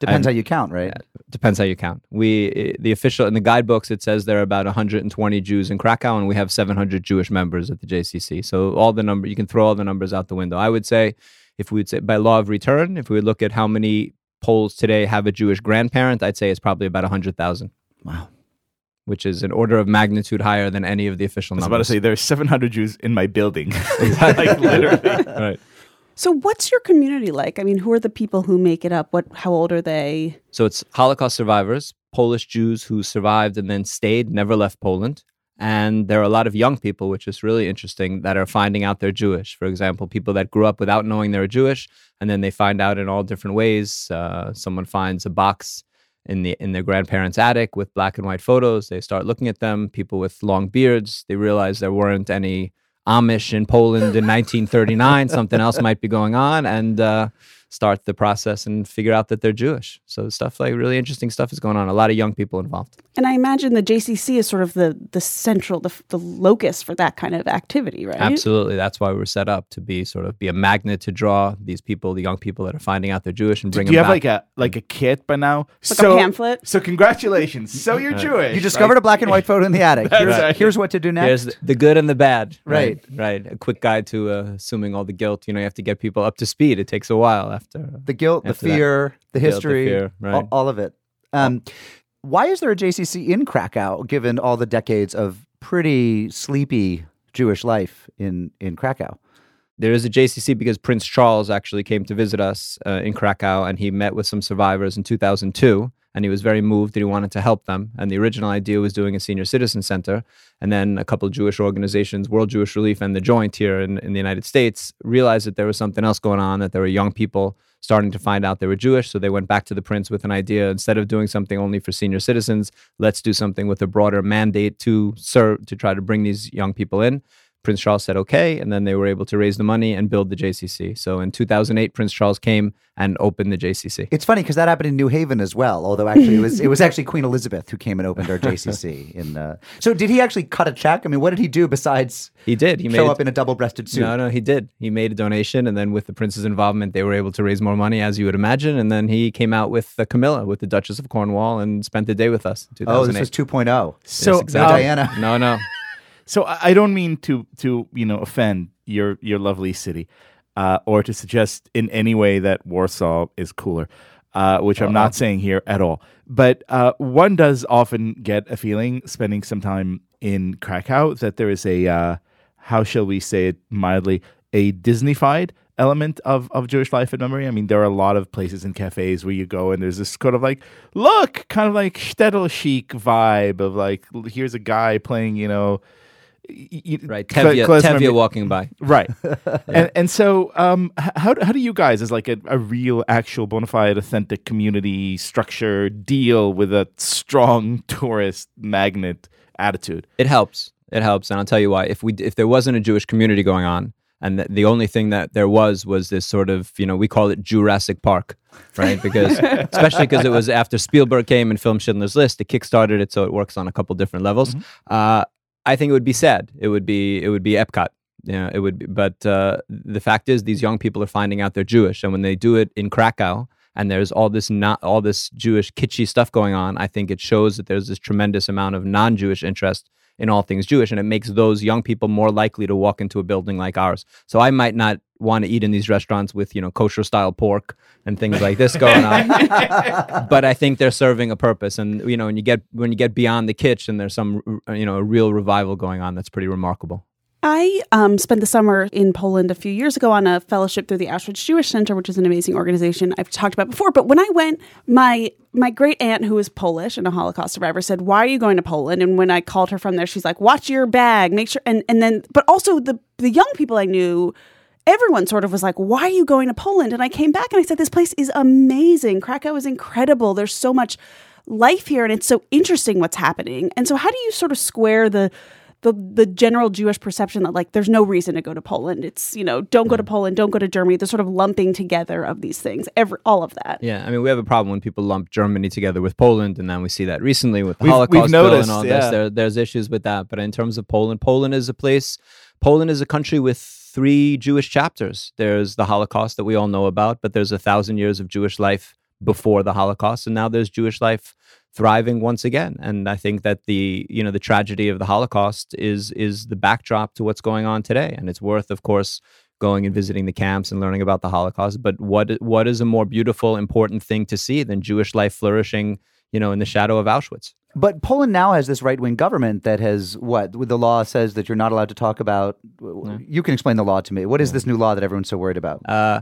[SPEAKER 3] Depends how you count, right?
[SPEAKER 6] Depends how you count. We eh, the official in the guidebooks it says there are about 120 Jews in Krakow, and we have 700 Jewish members at the JCC. So all the number you can throw all the numbers out the window. I would say, if we would say by law of return, if we would look at how many Poles today have a Jewish grandparent, I'd say it's probably about 100,000.
[SPEAKER 3] Wow.
[SPEAKER 6] Which is an order of magnitude higher than any of the official numbers.
[SPEAKER 1] I was
[SPEAKER 6] numbers.
[SPEAKER 1] about to say there's 700 Jews in my building. <laughs> like literally. <laughs>
[SPEAKER 6] right.
[SPEAKER 4] So, what's your community like? I mean, who are the people who make it up? What? How old are they?
[SPEAKER 6] So it's Holocaust survivors, Polish Jews who survived and then stayed, never left Poland. And there are a lot of young people, which is really interesting, that are finding out they're Jewish. For example, people that grew up without knowing they're Jewish, and then they find out in all different ways. Uh, someone finds a box in the in their grandparents' attic with black and white photos. They start looking at them. People with long beards. They realize there weren't any Amish in Poland in <laughs> 1939. Something else might be going on, and uh, start the process and figure out that they're Jewish. So stuff like really interesting stuff is going on. A lot of young people involved.
[SPEAKER 4] And I imagine the JCC is sort of the the central, the, the locus for that kind of activity, right?
[SPEAKER 6] Absolutely, that's why we were set up to be sort of be a magnet to draw these people, the young people that are finding out they're Jewish, and bring
[SPEAKER 1] Do you have
[SPEAKER 6] back.
[SPEAKER 1] like a like a kit by now?
[SPEAKER 4] Like a pamphlet?
[SPEAKER 1] So congratulations. So you're <laughs> Jewish.
[SPEAKER 3] You discovered a black and white photo in the attic. <laughs> Here's,
[SPEAKER 1] right.
[SPEAKER 3] here's what to do next.
[SPEAKER 6] Here's the, the good and the bad.
[SPEAKER 3] Right.
[SPEAKER 6] right. A quick guide to uh, assuming all the guilt. You know, you have to get people up to speed. It takes a while after.
[SPEAKER 3] the guilt, the
[SPEAKER 6] After that.
[SPEAKER 3] fear, the
[SPEAKER 6] Guilt, the
[SPEAKER 3] history,
[SPEAKER 6] fear, right.
[SPEAKER 3] all, all of it. Um, why is there a JCC in Krakow, given all the decades of pretty sleepy Jewish life in in Krakow?
[SPEAKER 6] There is a JCC because Prince Charles actually came to visit us uh, in Krakow and he met with some survivors in 2002 and he was very moved that he wanted to help them. And the original idea was doing a senior citizen center. And then a couple Jewish organizations, World Jewish Relief and The Joint here in, in the United States, realized that there was something else going on, that there were young people starting to find out they were Jewish. So they went back to the Prince with an idea instead of doing something only for senior citizens, let's do something with a broader mandate to serve, to try to bring these young people in. Prince Charles said okay, and then they were able to raise the money and build the JCC. So in 2008, Prince Charles came and opened the JCC.
[SPEAKER 3] It's funny because that happened in New Haven as well. Although actually, it was it was actually Queen Elizabeth who came and opened our JCC. <laughs> In uh, so, did he actually cut a check? I mean, what did he do besides
[SPEAKER 6] He did. He
[SPEAKER 3] show
[SPEAKER 6] made
[SPEAKER 3] up in a double-breasted suit?
[SPEAKER 6] no, no, he did. He made a donation, and then with the prince's involvement, they were able to raise more money, as you would imagine. And then he came out with uh, Camilla, with the Duchess of Cornwall, and spent the day with us. In
[SPEAKER 3] Oh,
[SPEAKER 6] 2008.
[SPEAKER 3] this was 2.0.
[SPEAKER 1] So
[SPEAKER 6] Yes, exactly.
[SPEAKER 1] um,
[SPEAKER 3] Diana.
[SPEAKER 6] No, no. <laughs>
[SPEAKER 1] So I don't mean to to you know offend your your lovely city, uh, or to suggest in any way that Warsaw is cooler, uh, which I'm not saying here at all. But uh, one does often get a feeling spending some time in Krakow that there is a uh, how shall we say it mildly a Disneyfied element of, of Jewish life and memory. I mean, there are a lot of places and cafes where you go and there's this kind of like, look, kind of like shtetl chic vibe of like, here's a guy playing, you know, y- y-
[SPEAKER 6] Right. Tevye, Tevye walking by.
[SPEAKER 1] Right. <laughs> and, and so, um, how, how do you guys, as like a, a real, actual, bona fide, authentic community structure, deal with a strong <laughs> tourist magnet attitude?
[SPEAKER 6] It helps. It helps, and I'll tell you why. If we if there wasn't a Jewish community going on, and the, the only thing that there was was this sort of you know we call it Jurassic Park, right? Because <laughs> especially because it was after Spielberg came and filmed Schindler's List, it kickstarted it, so it works on a couple different levels. Uh, I think it would be sad. It would be it would be Epcot. Yeah, it would be. But uh, the fact is, these young people are finding out they're Jewish, and when they do it in Krakow, and there's all this not all this Jewish kitschy stuff going on, I think it shows that there's this tremendous amount of non-Jewish interest in all things Jewish, and it makes those young people more likely to walk into a building like ours. So I might not want to eat in these restaurants with you know kosher style pork and things like this going on, <laughs> but I think they're serving a purpose. And you know, when you get when you get beyond the kitchen, there's some you know a real revival going on that's pretty remarkable.
[SPEAKER 4] I um, spent the summer in Poland a few years ago on a fellowship through the Auschwitz Jewish Center, which is an amazing organization I've talked about before. But when I went, my my great aunt, who is Polish and a Holocaust survivor, said, "Why are you going to Poland?" And when I called her from there, she's like, "Watch your bag, make sure." And and then, but also the the young people I knew. Everyone sort of was like, "Why are you going to Poland?" And I came back and I said, "This place is amazing. Krakow is incredible. There's so much life here, and it's so interesting what's happening." And so, how do you sort of square the the the general Jewish perception that like there's no reason to go to Poland. It's you know don't go to mm-hmm. Poland, don't go to Germany. The sort of lumping together of these things, every all of that.
[SPEAKER 6] Yeah, I mean, we have a problem when people lump Germany together with Poland, and then we see that recently with the
[SPEAKER 1] We've- we've
[SPEAKER 6] Holocaust bill
[SPEAKER 1] noticed,
[SPEAKER 6] and all
[SPEAKER 1] yeah.
[SPEAKER 6] this. There, there's issues with that. But in terms of Poland, Poland is a place. Poland is a country with three Jewish chapters. There's the Holocaust that we all know about, but there's a thousand years of Jewish life before the Holocaust, and now there's Jewish life thriving once again. And I think that the you know the tragedy of the Holocaust is is the backdrop to what's going on today, and it's worth, of course, going and visiting the camps and learning about the Holocaust. But what what is a more beautiful, important thing to see than Jewish life flourishing, you know, in the shadow of Auschwitz?
[SPEAKER 3] But Poland now has this right wing government that has what? The law says that you're not allowed to talk about. You can explain the law to me. What is this new law that everyone's so worried about?
[SPEAKER 6] Uh,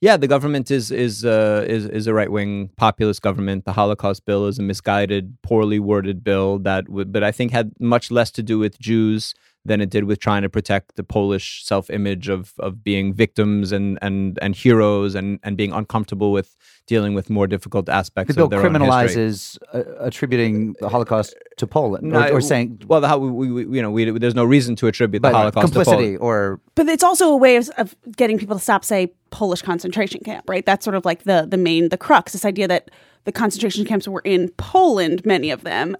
[SPEAKER 6] yeah, the government is is uh, is is a right wing populist government. The Holocaust bill is a misguided, poorly worded bill that would, but I think had much less to do with Jews than it did with trying to protect the Polish self image of of being victims and and and heroes and and being uncomfortable with dealing with more difficult aspects
[SPEAKER 3] The bill
[SPEAKER 6] of their own
[SPEAKER 3] criminalizes uh, attributing the Holocaust to Poland, or,
[SPEAKER 6] No,
[SPEAKER 3] or saying
[SPEAKER 6] well, the, how we, we, we- you know, we, there's no reason to attribute the
[SPEAKER 3] but
[SPEAKER 6] Holocaust to
[SPEAKER 3] complicity
[SPEAKER 6] Poland.
[SPEAKER 3] or
[SPEAKER 4] But it's also a way of, of getting people to stop, say, Polish concentration camp, right? That's sort of like the the main the crux. This idea that the concentration camps were in Poland, many of them,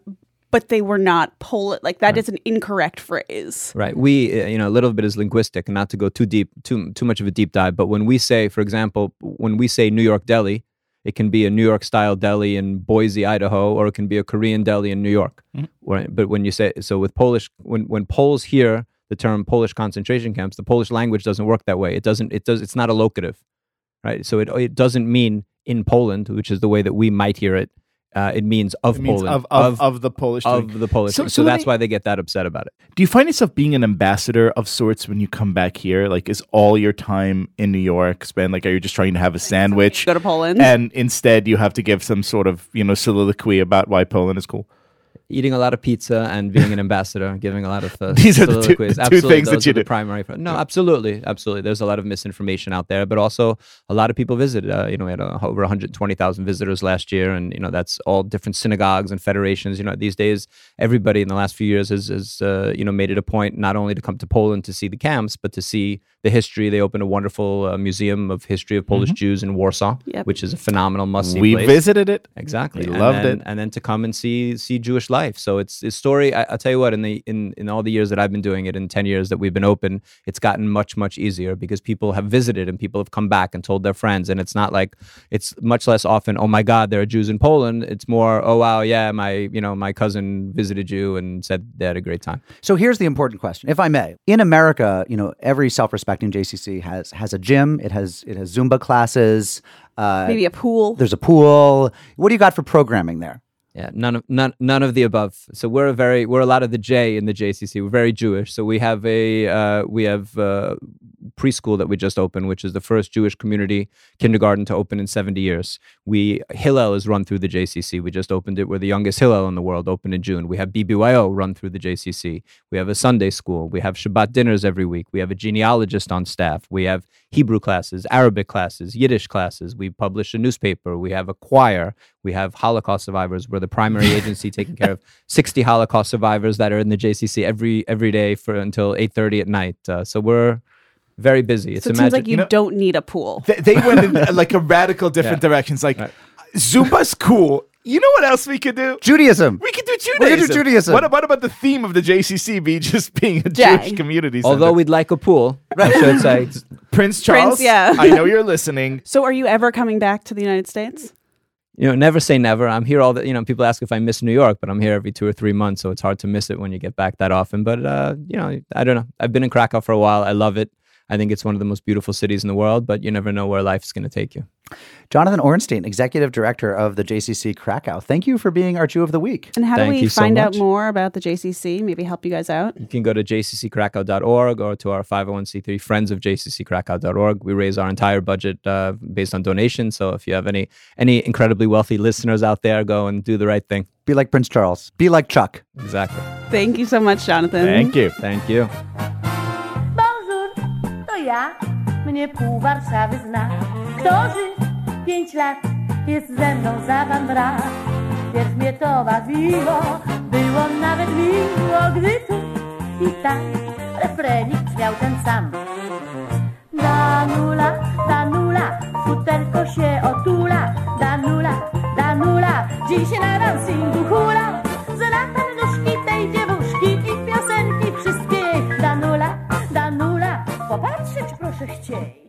[SPEAKER 4] but they were not Polish. Like that is an incorrect phrase.
[SPEAKER 6] Right. We, uh, you know, a little bit is linguistic, and not to go too deep, too too much of a deep dive. But when we say, for example, when we say New York deli, it can be a New York style deli in Boise, Idaho, or it can be a Korean deli in New York. Right. But when you say so, with Polish, when when Poles hear the term Polish concentration camps, the Polish language doesn't work that way. It doesn't. It does. It's not a locative, right? So it it doesn't mean in Poland, which is the way that we might hear it. Uh, it means of
[SPEAKER 1] It means
[SPEAKER 6] Poland,
[SPEAKER 1] of, of, of, the Polish thing.
[SPEAKER 6] of the Polish.
[SPEAKER 1] So- so
[SPEAKER 6] so that's
[SPEAKER 1] me-
[SPEAKER 6] why they get that upset about it.
[SPEAKER 1] Do you find yourself being an ambassador of sorts when you come back here? Like, is all your time in New York spent? Like, are you just trying to have a sandwich?
[SPEAKER 4] Go to Poland.
[SPEAKER 1] and instead you have to give some sort of you know soliloquy about why Poland is cool.
[SPEAKER 6] Eating a lot of pizza and being an ambassador, <laughs> giving a lot of uh,
[SPEAKER 1] These are the two- the <laughs> two
[SPEAKER 6] absolutely,
[SPEAKER 1] things that you
[SPEAKER 6] the
[SPEAKER 1] do.
[SPEAKER 6] primary. No, absolutely, absolutely. There's a lot of misinformation out there, but also a lot of people visit. Uh, you know, we had uh, over 120,000 visitors last year, and you know that's all different synagogues and federations. You know, these days everybody in the last few years has, has uh, you know made it a point not only to come to Poland to see the camps, but to see the history. They opened a wonderful uh, museum of history of Polish Jews in Warsaw,
[SPEAKER 4] Yep.
[SPEAKER 6] which is a phenomenal must see.
[SPEAKER 1] Mm-hmm. We visited it.
[SPEAKER 6] Exactly.
[SPEAKER 1] We
[SPEAKER 6] and
[SPEAKER 1] loved
[SPEAKER 6] then,
[SPEAKER 1] it.
[SPEAKER 6] And then to come and see see Jewish life. So it's it's story. I, I'll tell you what. In the in in all the years that I've been doing it, in ten years that we've been open, it's gotten much much easier because people have visited and people have come back and told their friends. And it's not like it's much less often. Oh my God, there are Jews in Poland. It's more. Oh wow, yeah, my you know my cousin visited you and said they had a great time.
[SPEAKER 3] So here's the important question, if I may. In America, you know, every self-respecting JCC has has a gym. It has it has Zumba classes. Uh,
[SPEAKER 4] Maybe a pool.
[SPEAKER 3] there's a pool. What do you got for programming there?
[SPEAKER 6] Yeah, none of none none of the above. So we're a very we're a lot of the J in the JCC. We're very Jewish. So we have a uh, we have uh, preschool that we just opened, which is the first Jewish community kindergarten to open in 70 years. We Hillel is run through the JCC. We just opened it. We're the youngest Hillel in the world. Opened in June. We have BBYO run through the JCC. We have a Sunday school. We have Shabbat dinners every week. We have a genealogist on staff. We have Hebrew classes, Arabic classes, Yiddish classes. We publish a newspaper. We have a choir. We have Holocaust survivors. We're the primary <laughs> agency taking care of 60 Holocaust survivors that are in the JCC every every day for until 8:30 at night. Uh, so we're very busy. It's
[SPEAKER 4] so it
[SPEAKER 6] imagine-
[SPEAKER 4] seems like you,
[SPEAKER 1] know-
[SPEAKER 4] don't need a pool.
[SPEAKER 1] They, they went in <laughs> like a radical different directions. Like Zumba's cool. You know what else we could do?
[SPEAKER 3] Judaism.
[SPEAKER 1] We could do Judaism.
[SPEAKER 3] We're gonna do Judaism.
[SPEAKER 1] What, what about the theme of the JCC be <laughs> just being a
[SPEAKER 4] Jay.
[SPEAKER 1] Jewish community? center?
[SPEAKER 6] Although we'd like a pool, I should say.
[SPEAKER 1] Prince Charles, Prince,
[SPEAKER 4] yeah.
[SPEAKER 1] I know you're listening. <laughs>
[SPEAKER 4] So are you ever coming back to the United States?
[SPEAKER 6] You know, never say never. I'm here all the. You know, people ask if I miss New York, but I'm here every two or three months, so it's hard to miss it when you get back that often. But uh, you know, I don't know. I've been in Krakow for a while. I love it. I think it's one of the most beautiful cities in the world, but you never know where life's going to take you.
[SPEAKER 3] Jonathan Ornstein, Executive Director of the JCC Krakow. Thank you for being our Jew of the Week.
[SPEAKER 4] And how
[SPEAKER 6] Thank
[SPEAKER 4] do we
[SPEAKER 6] you so
[SPEAKER 4] find out more about the JCC? Maybe help you guys out.
[SPEAKER 6] You can go to jcckrakow.org or to our 501c3 friends of jcckrakow.org. We raise our entire budget uh, based on donations. So if you have any any incredibly wealthy listeners out there, go and do the right thing.
[SPEAKER 3] Be like Prince Charles. Be like Chuck.
[SPEAKER 6] Exactly.
[SPEAKER 4] Thank you so much, Jonathan.
[SPEAKER 1] Thank you.
[SPEAKER 6] Thank you.
[SPEAKER 7] Bonjour, tôi dạ. mnie pół Warszawy zna. Kto żyć pięć lat jest ze mną za pan brat. Pierw mnie to bawiło, było nawet miło, gdy tu i tam refrenik brzmiał ten sam. Danula, Danula, futerko się otula. Danula, Danula, dziś na dancingu hula. Zlatam nóżki tej dziewuszki i piosenki wszystkie. Danula, Danula, popatrzeć proszę chciej.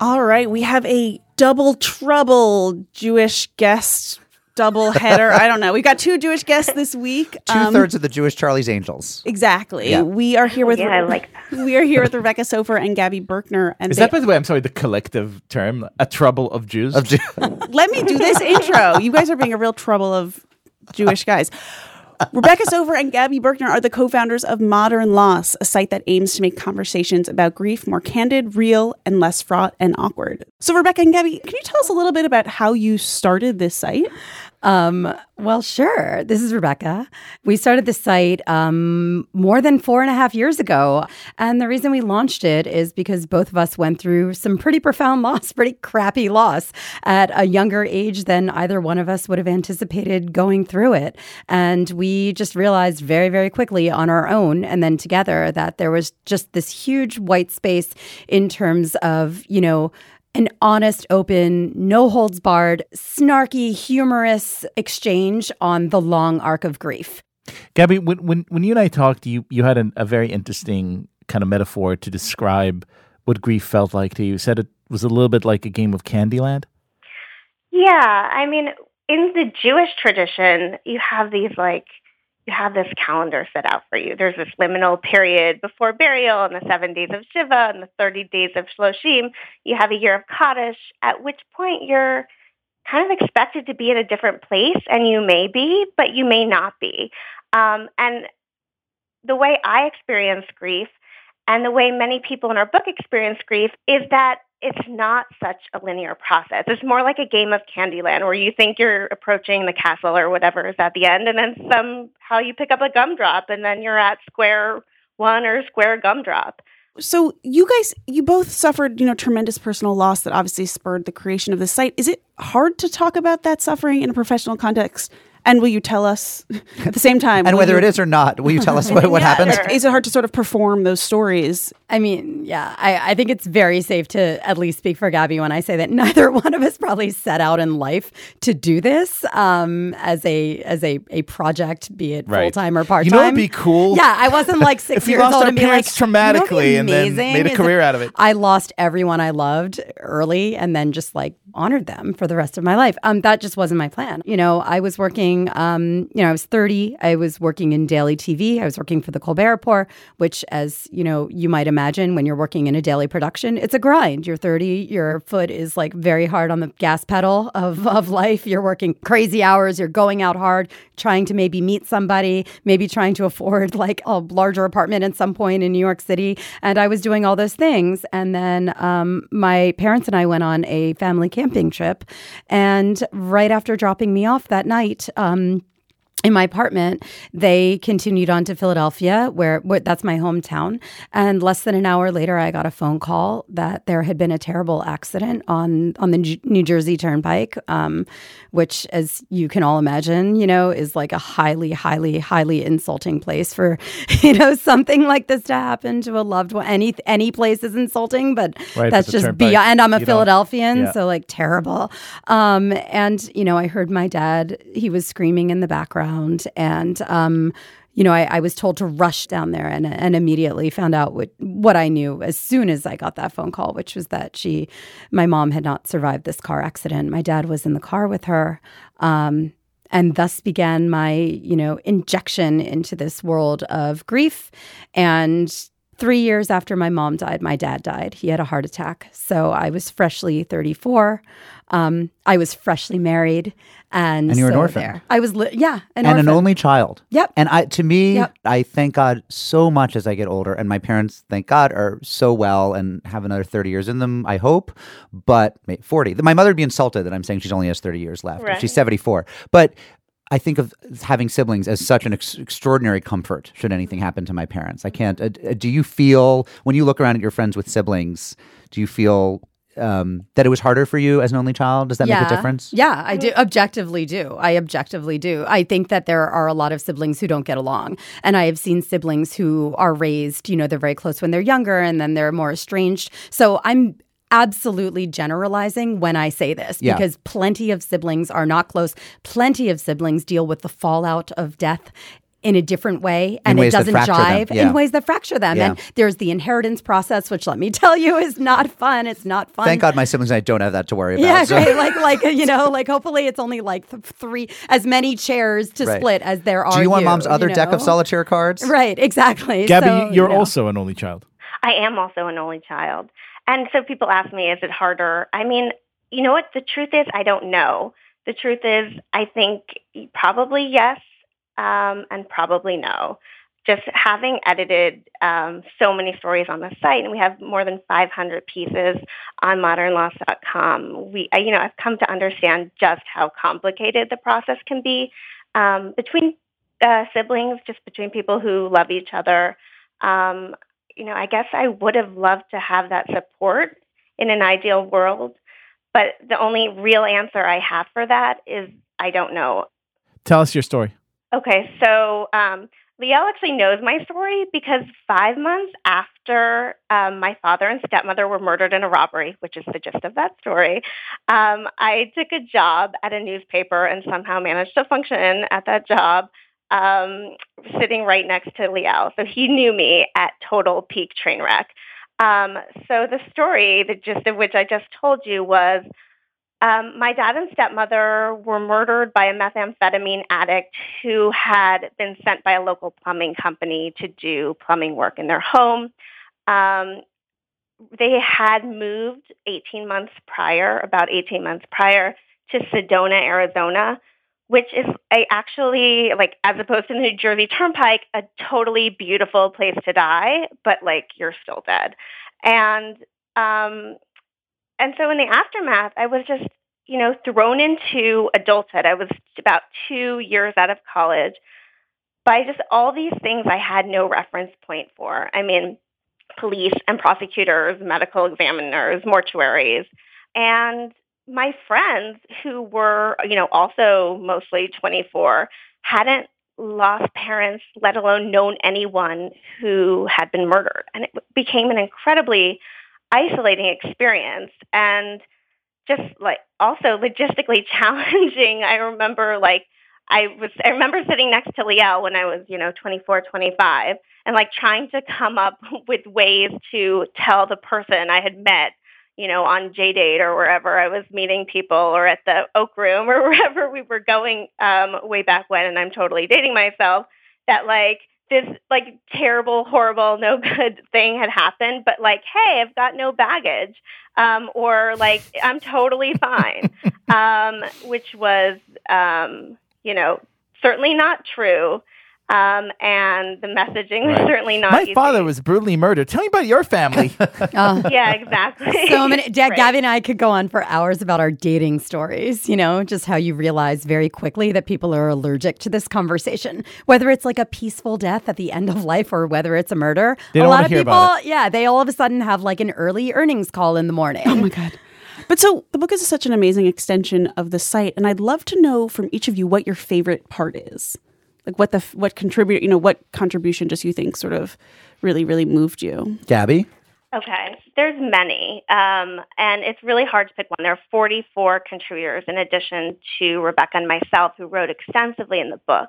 [SPEAKER 4] All right, we have a double trouble Jewish guest double header. I don't know. We've got two Jewish guests this week. <laughs>
[SPEAKER 3] Two
[SPEAKER 4] Um,
[SPEAKER 3] thirds of the Jewish Charlie's Angels.
[SPEAKER 4] Exactly.
[SPEAKER 3] Yeah.
[SPEAKER 4] We are here with
[SPEAKER 8] yeah, I like
[SPEAKER 4] we are here with Rebecca Soffer and Gabby Birkner. And
[SPEAKER 1] Is
[SPEAKER 4] they-
[SPEAKER 1] that, by the way, I'm sorry, the collective term, a trouble of Jews?
[SPEAKER 3] Of Jew-
[SPEAKER 4] let me do this <laughs> intro. You guys are being a real trouble of Jewish guys. Rebecca Soffer and Gabby Birkner are the co-founders of Modern Loss, a site that aims to make conversations about grief more candid, real, and less fraught and awkward. So, Rebecca and Gabby, can you tell us a little bit about how you started this site?
[SPEAKER 9] Um, well, sure. This is Rebecca. We started the site um, more than four and a half years ago. And the reason we launched it is because both of us went through some pretty profound <laughs> loss, pretty crappy loss at a younger age than either one of us would have anticipated going through it. And we just realized very, very quickly on our own and then together that there was just this huge white space in terms of, you know, an honest, open, no holds barred, snarky, humorous exchange on the long arc of grief.
[SPEAKER 1] Gabby, when, when, when you and I talked, you, you had an, a very interesting kind of metaphor to describe what grief felt like to you. You said it was a little bit like a game of Candyland.
[SPEAKER 8] Yeah, I mean, in the Jewish tradition, you have these like you have this calendar set out for you. There's this liminal period before burial and the seven days of Shiva and the 30 days of Shloshim. You have a year of Kaddish, at which point you're kind of expected to be in a different place, and you may be, but you may not be. Um, and the way I experience grief and the way many people in our book experience grief is that it's not such a linear process. It's more like a game of Candyland where you think you're approaching the castle or whatever is at the end, and then somehow you pick up a gumdrop, and then you're at square one or square gumdrop.
[SPEAKER 4] So, you guys, you both suffered, you know, tremendous personal loss that obviously spurred the creation of the site. Is it hard to talk about that suffering in a professional context? And will you tell us at the same time? <laughs>
[SPEAKER 3] and whether
[SPEAKER 4] you-
[SPEAKER 3] it is or not, will you tell us what, what <laughs>
[SPEAKER 8] Yeah,
[SPEAKER 3] happens?
[SPEAKER 8] sure.
[SPEAKER 4] is it hard to sort of perform those stories?
[SPEAKER 9] I mean, yeah, I, I think it's very safe to at least speak for Gabby when I say that <laughs> neither one of us probably set out in life to do this um, as a as a, a project, be it
[SPEAKER 1] Right.
[SPEAKER 9] full time or part time.
[SPEAKER 1] You
[SPEAKER 9] time.
[SPEAKER 1] know what'd be cool?
[SPEAKER 9] Yeah, I wasn't like six
[SPEAKER 1] If
[SPEAKER 9] years
[SPEAKER 1] lost
[SPEAKER 9] old
[SPEAKER 1] our
[SPEAKER 9] and be like
[SPEAKER 1] parents
[SPEAKER 9] "You know
[SPEAKER 1] traumatically and then made a career out of it."
[SPEAKER 9] I lost everyone I loved early and then just like honored them for the rest of my life. Um, that just wasn't my plan. You know, I was working. Um, you know, I was thirty. I was working in daily TV. I was working for the Colbert Report, which, as you know, you might imagine when you're working in a daily production, it's a grind. You're thirty. Your foot is like very hard on the gas pedal of of life. You're working crazy hours. You're going out hard, trying to maybe meet somebody, maybe trying to afford like a larger apartment at some point in New York City. And I was doing all those things. And then um, my parents and I went on a family camping trip. And right after dropping me off that night, um, in my apartment, they continued on to Philadelphia, where, where that's my hometown. And less than an hour later, I got a phone call that there had been a terrible accident on on the New Jersey Turnpike, um, which, as you can all imagine, you know, is like a highly, highly, highly insulting place for <laughs> you know something like this to happen to a loved one. Any any place is insulting, but
[SPEAKER 1] Right,
[SPEAKER 9] that's just
[SPEAKER 1] Turnpike,
[SPEAKER 9] beyond. And I'm a Philadelphian,
[SPEAKER 1] yeah.
[SPEAKER 9] so like terrible. Um, and you know, I heard my dad; he was screaming in the background, and um, you know, I, I was told to rush down there, and and immediately found out what what I knew as soon as I got that phone call, which was that she, my mom, had not survived this car accident. My dad was in the car with her. Um, and thus began my, you know, injection into this world of grief and Three years after my mom died, my dad died. He had a heart attack. So I was freshly 34. Um, I was freshly married. And,
[SPEAKER 3] And you were an orphan.
[SPEAKER 9] There. I was, li- yeah, an
[SPEAKER 3] and
[SPEAKER 9] orphan.
[SPEAKER 3] an only child.
[SPEAKER 9] Yep.
[SPEAKER 3] And I, to me,
[SPEAKER 9] Yep.
[SPEAKER 3] I thank God so much as I get older, and my parents, thank God, are so well and have another thirty years in them. I hope, but forty. My mother would be insulted that I'm saying she's only has thirty years left.
[SPEAKER 8] Right.
[SPEAKER 3] She's seventy four, but. I think of having siblings as such an ex- extraordinary comfort should anything happen to my parents. I can't. Uh, uh, do you feel when you look around at your friends with siblings? Do you feel um, that it was harder for you as an only child? Does that make a difference?
[SPEAKER 9] Yeah, I do. Objectively, do. I objectively do. I think that there are a lot of siblings who don't get along, and I have seen siblings who are raised. You know, they're very close when they're younger, and then they're more estranged. So I'm absolutely generalizing when I say this
[SPEAKER 3] Yeah.
[SPEAKER 9] because plenty of siblings are not close. Plenty of siblings deal with the fallout of death in a different way and it doesn't jive
[SPEAKER 3] Yeah.
[SPEAKER 9] in ways that fracture them.
[SPEAKER 3] Yeah.
[SPEAKER 9] And there's the inheritance process, which let me <laughs> tell you is not fun. It's not fun.
[SPEAKER 3] Thank God my siblings and I don't have that to worry about.
[SPEAKER 9] Yeah,
[SPEAKER 3] so-
[SPEAKER 9] great. Like, <laughs> like you know, like hopefully it's only like th- three as many chairs to
[SPEAKER 3] Right.
[SPEAKER 9] split as there are.
[SPEAKER 3] Do you want mom's
[SPEAKER 9] you
[SPEAKER 3] other deck of solitaire cards?
[SPEAKER 9] Right, exactly.
[SPEAKER 1] Gabby,
[SPEAKER 9] So,
[SPEAKER 1] you're
[SPEAKER 9] you know.
[SPEAKER 1] also an only child.
[SPEAKER 8] I am also an only child. And so people ask me, is it harder? I mean, you know what? The truth is, I don't know. The truth is, I think probably yes um, and probably no. Just having edited um, so many stories on the site, and we have more than 500 pieces on modernloss.com, we, you know, I've come to understand just how complicated the process can be um, between uh, siblings, just between people who love each other. Um, you know, I guess I would have loved to have that support in an ideal world, but the only real answer I have for that is I don't know.
[SPEAKER 1] Tell us your story.
[SPEAKER 8] Okay, so um, Liel actually knows my story because five months after um, my father and stepmother were murdered in a robbery, which is the gist of that story, um, I took a job at a newspaper and somehow managed to function at that job, um, sitting right next to Liel. So he knew me at total peak train wreck. Um, so the story, the gist of which I just told you, was um, my dad and stepmother were murdered by a methamphetamine addict who had been sent by a local plumbing company to do plumbing work in their home. Um, they had moved 18 months prior, about 18 months prior, to Sedona, Arizona, which is a, actually, like, as opposed to the New Jersey Turnpike, a totally beautiful place to die, but, like, you're still dead. And, um, and so in the aftermath, I was just, you know, thrown into adulthood. I was about two years out of college by just all these things I had no reference point for. I mean, police and prosecutors, medical examiners, mortuaries. And my friends who were, you know, also mostly 24 hadn't lost parents, let alone known anyone who had been murdered. And it became an incredibly isolating experience and just like also logistically <laughs> challenging. I remember like I was I remember sitting next to Liel when I was, you know, 24, 25 and like trying to come up <laughs> with ways to tell the person I had met, you know, on J date or wherever I was meeting people or at the Oak Room or <laughs> wherever we were going um, way back when. And I'm totally dating myself that like this like terrible, horrible, no good <laughs> thing had happened, but like, hey, I've got no baggage, um, or like I'm totally fine, <laughs> um, which was, um, you know, certainly not true. Um, and the messaging was certainly not.
[SPEAKER 1] My
[SPEAKER 8] easy.
[SPEAKER 1] father was brutally murdered. Tell me about your family. <laughs>
[SPEAKER 9] Oh.
[SPEAKER 8] Yeah, exactly.
[SPEAKER 9] so many. Dad,
[SPEAKER 8] Right.
[SPEAKER 9] Gabby and I could go on for hours about our dating stories. You know, just how you realize very quickly that people are allergic to this conversation, whether it's like a peaceful death at the end of life or whether it's a murder.
[SPEAKER 1] They
[SPEAKER 9] a
[SPEAKER 1] don't
[SPEAKER 9] lot of
[SPEAKER 1] hear
[SPEAKER 9] people,
[SPEAKER 1] about
[SPEAKER 9] yeah, they all of a sudden have like an early earnings call in the morning.
[SPEAKER 4] Oh my god. But so the book is such an amazing extension of the site, and I'd love to know from each of you what your favorite part is, like what the what contribute, you know, what contribution just you think sort of really really moved you.
[SPEAKER 3] Gabby?
[SPEAKER 8] Okay, there's many, um, and it's really hard to pick one. There are 44 contributors in addition to Rebecca and myself, who wrote extensively in the book.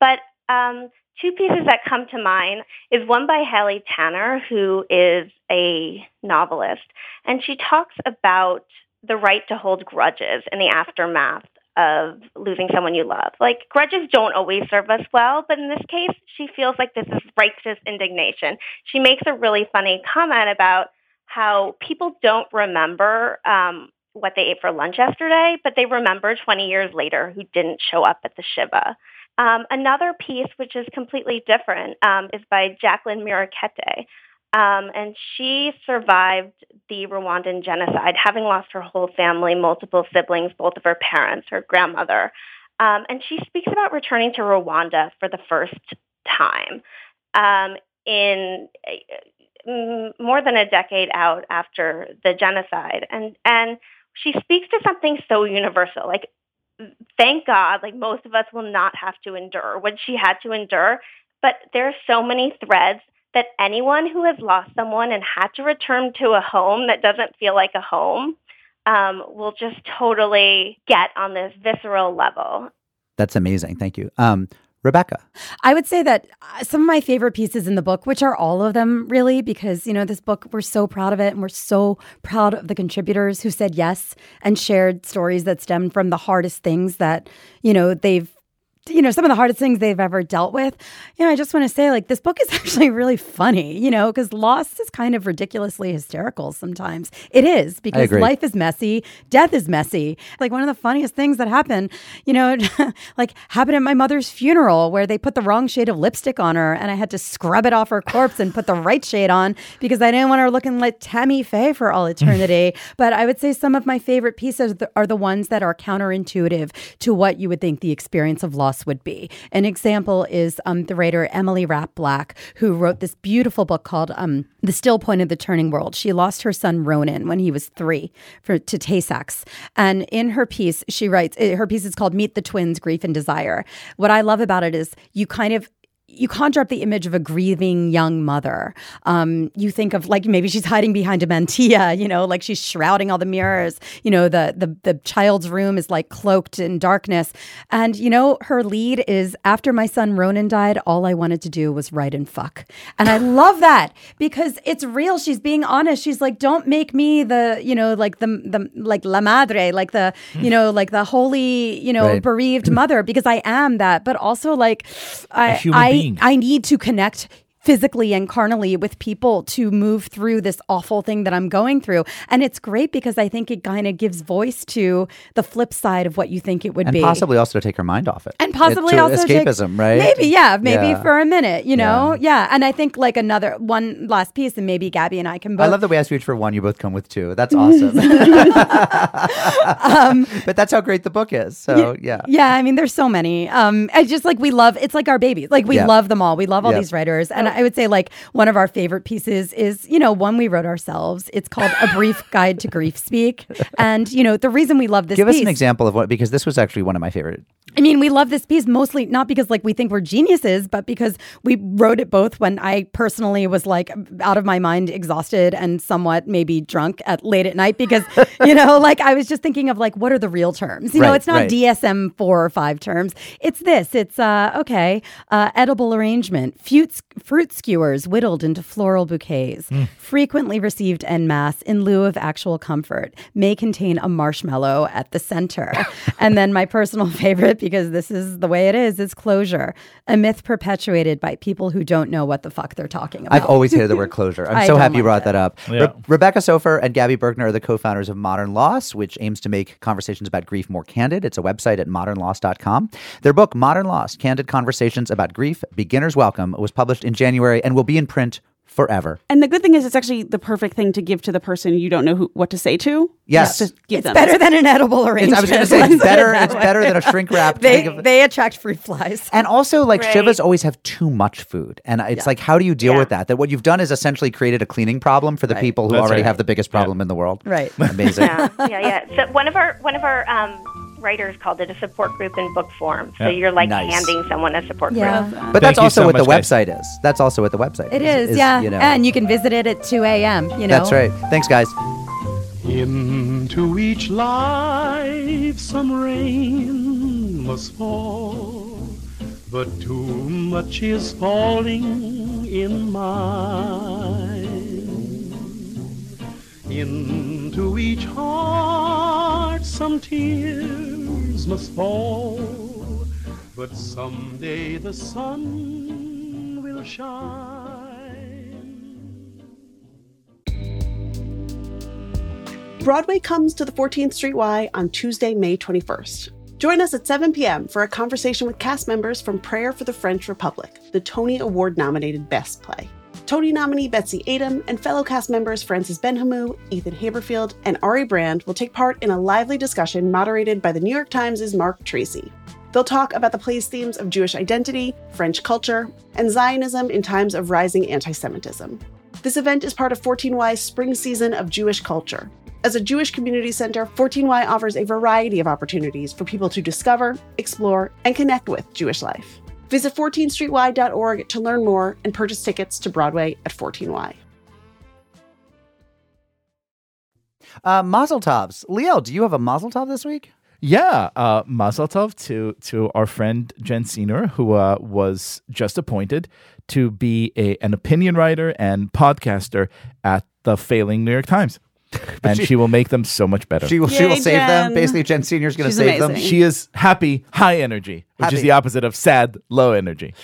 [SPEAKER 8] But um, two pieces that come to mind is one by Hallie Tanner, who is a novelist, and she talks about the right to hold grudges in the aftermath of losing someone you love. Like grudges don't always serve us well, but in this case, she feels like this is righteous indignation. She makes a really funny comment about how people don't remember um, what they ate for lunch yesterday, but they remember 20 years later who didn't show up at the Shiva. Um, another piece, which is completely different, um, is by Jacqueline Murekatete. Um, and she survived the Rwandan genocide, having lost her whole family, multiple siblings, both of her parents, her grandmother. Um, and she speaks about returning to Rwanda for the first time um, in uh, more than a decade out after the genocide. And, and she speaks to something so universal. Like, thank God, like most of us will not have to endure what she had to endure. But there are so many threads that anyone who has lost someone and had to return to a home that doesn't feel like a home um, will just totally get on this visceral level.
[SPEAKER 3] That's amazing. Thank you. Um, Rebecca.
[SPEAKER 9] I would say that uh, some of my favorite pieces in the book, which are all of them really, because, you know, this book, we're so proud of it and we're so proud of the contributors who said yes and shared stories that stemmed from the hardest things that, you know, they've you know some of the hardest things they've ever dealt with. You know i just want to say like this book is <laughs> actually really funny you know because loss is kind of ridiculously hysterical sometimes. It is because life is messy death is messy. Like one of the funniest things that happened you know <laughs> like happened at my mother's funeral where they put the wrong shade of lipstick on her and i had to scrub it off her corpse and put the right shade on because i didn't want her looking like tammy faye for all <laughs> eternity. But i would say some of my favorite pieces are the ones that are counterintuitive to what you would think the experience of loss would be. An example is um, the writer Emily Rapp Black, who wrote this beautiful book called um, The Still Point of the Turning World. She lost her son Ronan when he was three for, to Tay Sachs. And in her piece, she writes, eh, her piece is called Meet the Twins Grief and Desire. What I love about it is you kind of you conjure up the image of a grieving young mother. Um, you think of like maybe she's hiding behind a mantilla, <laughs> you know, like she's shrouding all the mirrors. You know, the the the child's room is like cloaked in darkness, and you know her lead is after my son Ronan died, all I wanted to do was write and fuck, and I <laughs> love that because it's real. She's being honest. She's like, don't make me the you know like the the like la madre, like the you know like the holy you know
[SPEAKER 3] Right.
[SPEAKER 9] bereaved mother because I am that, but also like I I. I need to connect physically and carnally with people to move through this awful thing that I'm going through. And it's great because I think it kind of gives voice to the flip side of what you think it would be.
[SPEAKER 3] And
[SPEAKER 9] be.
[SPEAKER 3] possibly also to take her mind off it.
[SPEAKER 9] and possibly
[SPEAKER 3] It- to
[SPEAKER 9] also take-
[SPEAKER 3] escapism, right?
[SPEAKER 9] Maybe, yeah, maybe
[SPEAKER 3] Yeah.
[SPEAKER 9] for a minute, you know, yeah. And I think like another one last piece, and maybe Gabby and I can both.
[SPEAKER 3] I love that we asked you each for one. You both come with two. That's awesome. <laughs> <laughs> but that's how great the book is. So yeah.
[SPEAKER 9] Yeah, I mean, there's so many. Um, I just like we love. It's like our babies. Like we
[SPEAKER 3] Yeah.
[SPEAKER 9] love them all. We love all
[SPEAKER 3] Yeah.
[SPEAKER 9] these writers, and I would say like one of our favorite pieces is you know one we wrote ourselves. It's called A Brief <laughs> Guide to Grief Speak, and you know the reason we love this. Piece.
[SPEAKER 3] Give us an example of what because this was actually one of my favorite.
[SPEAKER 9] I mean, we love this piece mostly not because like we think we're geniuses, but because we wrote it both when I personally was like out of my mind, exhausted, and somewhat maybe drunk at late at night because <laughs> you know, like I was just thinking of like what are the real terms? You know, it's not
[SPEAKER 3] right.
[SPEAKER 9] DSM four or five terms. It's this. It's uh okay, uh, edible arrangement, fruit fruit skewers whittled into floral bouquets, hmm. frequently received en masse in lieu of actual comfort, may contain a marshmallow at the center. <laughs> and then my personal favorite, because this is the way it is, is closure, a myth perpetuated by people who don't know what the fuck they're talking about.
[SPEAKER 3] I've always hated the word <laughs> closure. I'm so
[SPEAKER 9] don't
[SPEAKER 3] happy you brought
[SPEAKER 9] it.
[SPEAKER 3] that up. Re- Rebecca Soffer and Gabby Birkner are the co-founders of Modern Loss, which aims to make conversations about grief more candid. It's a website at modernloss.com. Their book, Modern Loss: Candid Conversations About Grief, Beginner's Welcome, was published in January and will be in print forever.
[SPEAKER 4] And the good thing is, it's actually the perfect thing to give to the person you don't know who, what to say to.
[SPEAKER 3] Yes.
[SPEAKER 4] Just to give
[SPEAKER 9] it's
[SPEAKER 4] them.
[SPEAKER 9] better than an edible
[SPEAKER 3] It's,
[SPEAKER 9] arrangement.
[SPEAKER 3] I was going to say it's
[SPEAKER 9] put it
[SPEAKER 3] better. It's better than a shrink wrap.
[SPEAKER 9] They they attract fruit flies.
[SPEAKER 3] And also, like
[SPEAKER 8] Right.
[SPEAKER 3] Shivas always have too much food, and it's like, how do you deal
[SPEAKER 8] Yeah.
[SPEAKER 3] with that? That what you've done is essentially created a cleaning problem for the
[SPEAKER 9] Right.
[SPEAKER 3] people who
[SPEAKER 10] That's
[SPEAKER 3] already
[SPEAKER 10] right.
[SPEAKER 3] have the biggest problem in the world.
[SPEAKER 9] Right.
[SPEAKER 3] Amazing.
[SPEAKER 8] yeah, yeah, yeah. So one of our one of our um, writers called it a support group in book form. So
[SPEAKER 10] Yeah.
[SPEAKER 8] you're like
[SPEAKER 3] Nice.
[SPEAKER 8] handing someone a support
[SPEAKER 9] Yeah.
[SPEAKER 8] group.
[SPEAKER 3] But
[SPEAKER 10] Thank
[SPEAKER 3] that's also
[SPEAKER 10] so
[SPEAKER 3] what the
[SPEAKER 10] guys.
[SPEAKER 3] website is. That's also what the website is.
[SPEAKER 9] It
[SPEAKER 3] is.
[SPEAKER 9] is, yeah.
[SPEAKER 3] You know.
[SPEAKER 9] And you can visit it at 2 a.m., you know.
[SPEAKER 3] That's right. Thanks, guys.
[SPEAKER 11] Into each life some rain must fall, but too much is falling in mine. Into each heart some tears must fall, but someday the sun will shine.
[SPEAKER 4] Broadway comes to the 14th Street Y on Tuesday, May 21st. Join us at 7 p.m. for a conversation with cast members from Prayer for the French Republic, the Tony Award nominated Best Play. Tony nominee Betsy Aidem and fellow cast members Francis Benhamou, Ethan Haberfield, and Ari Brand will take part in a lively discussion moderated by the New York Times' Marc Tracy. They'll talk about the play's themes of Jewish identity, French culture, and Zionism in times of rising anti Semitism. This event is part of 14Y's spring season of Jewish culture. As a Jewish community center, 14Y offers a variety of opportunities for people to discover, explore, and connect with Jewish life. Visit 14streety.org to learn more and purchase tickets to Broadway at 14Y.
[SPEAKER 3] Uh, Mazel tovs. Liel, do you have a Mazel tov this week?
[SPEAKER 1] Yeah, uh, Mazel tov to to our friend Jen Senior, who uh, was just appointed to be a, an opinion writer and podcaster at the failing New York Times, <laughs> and she,
[SPEAKER 3] she-
[SPEAKER 1] will make them so much better.
[SPEAKER 3] She will. she will
[SPEAKER 4] Yay,
[SPEAKER 3] save them. Basically, Jen Senior is going to
[SPEAKER 4] She's
[SPEAKER 3] save them.
[SPEAKER 1] she is happy, high energy, which
[SPEAKER 3] Happy.
[SPEAKER 1] is the opposite of sad, low energy.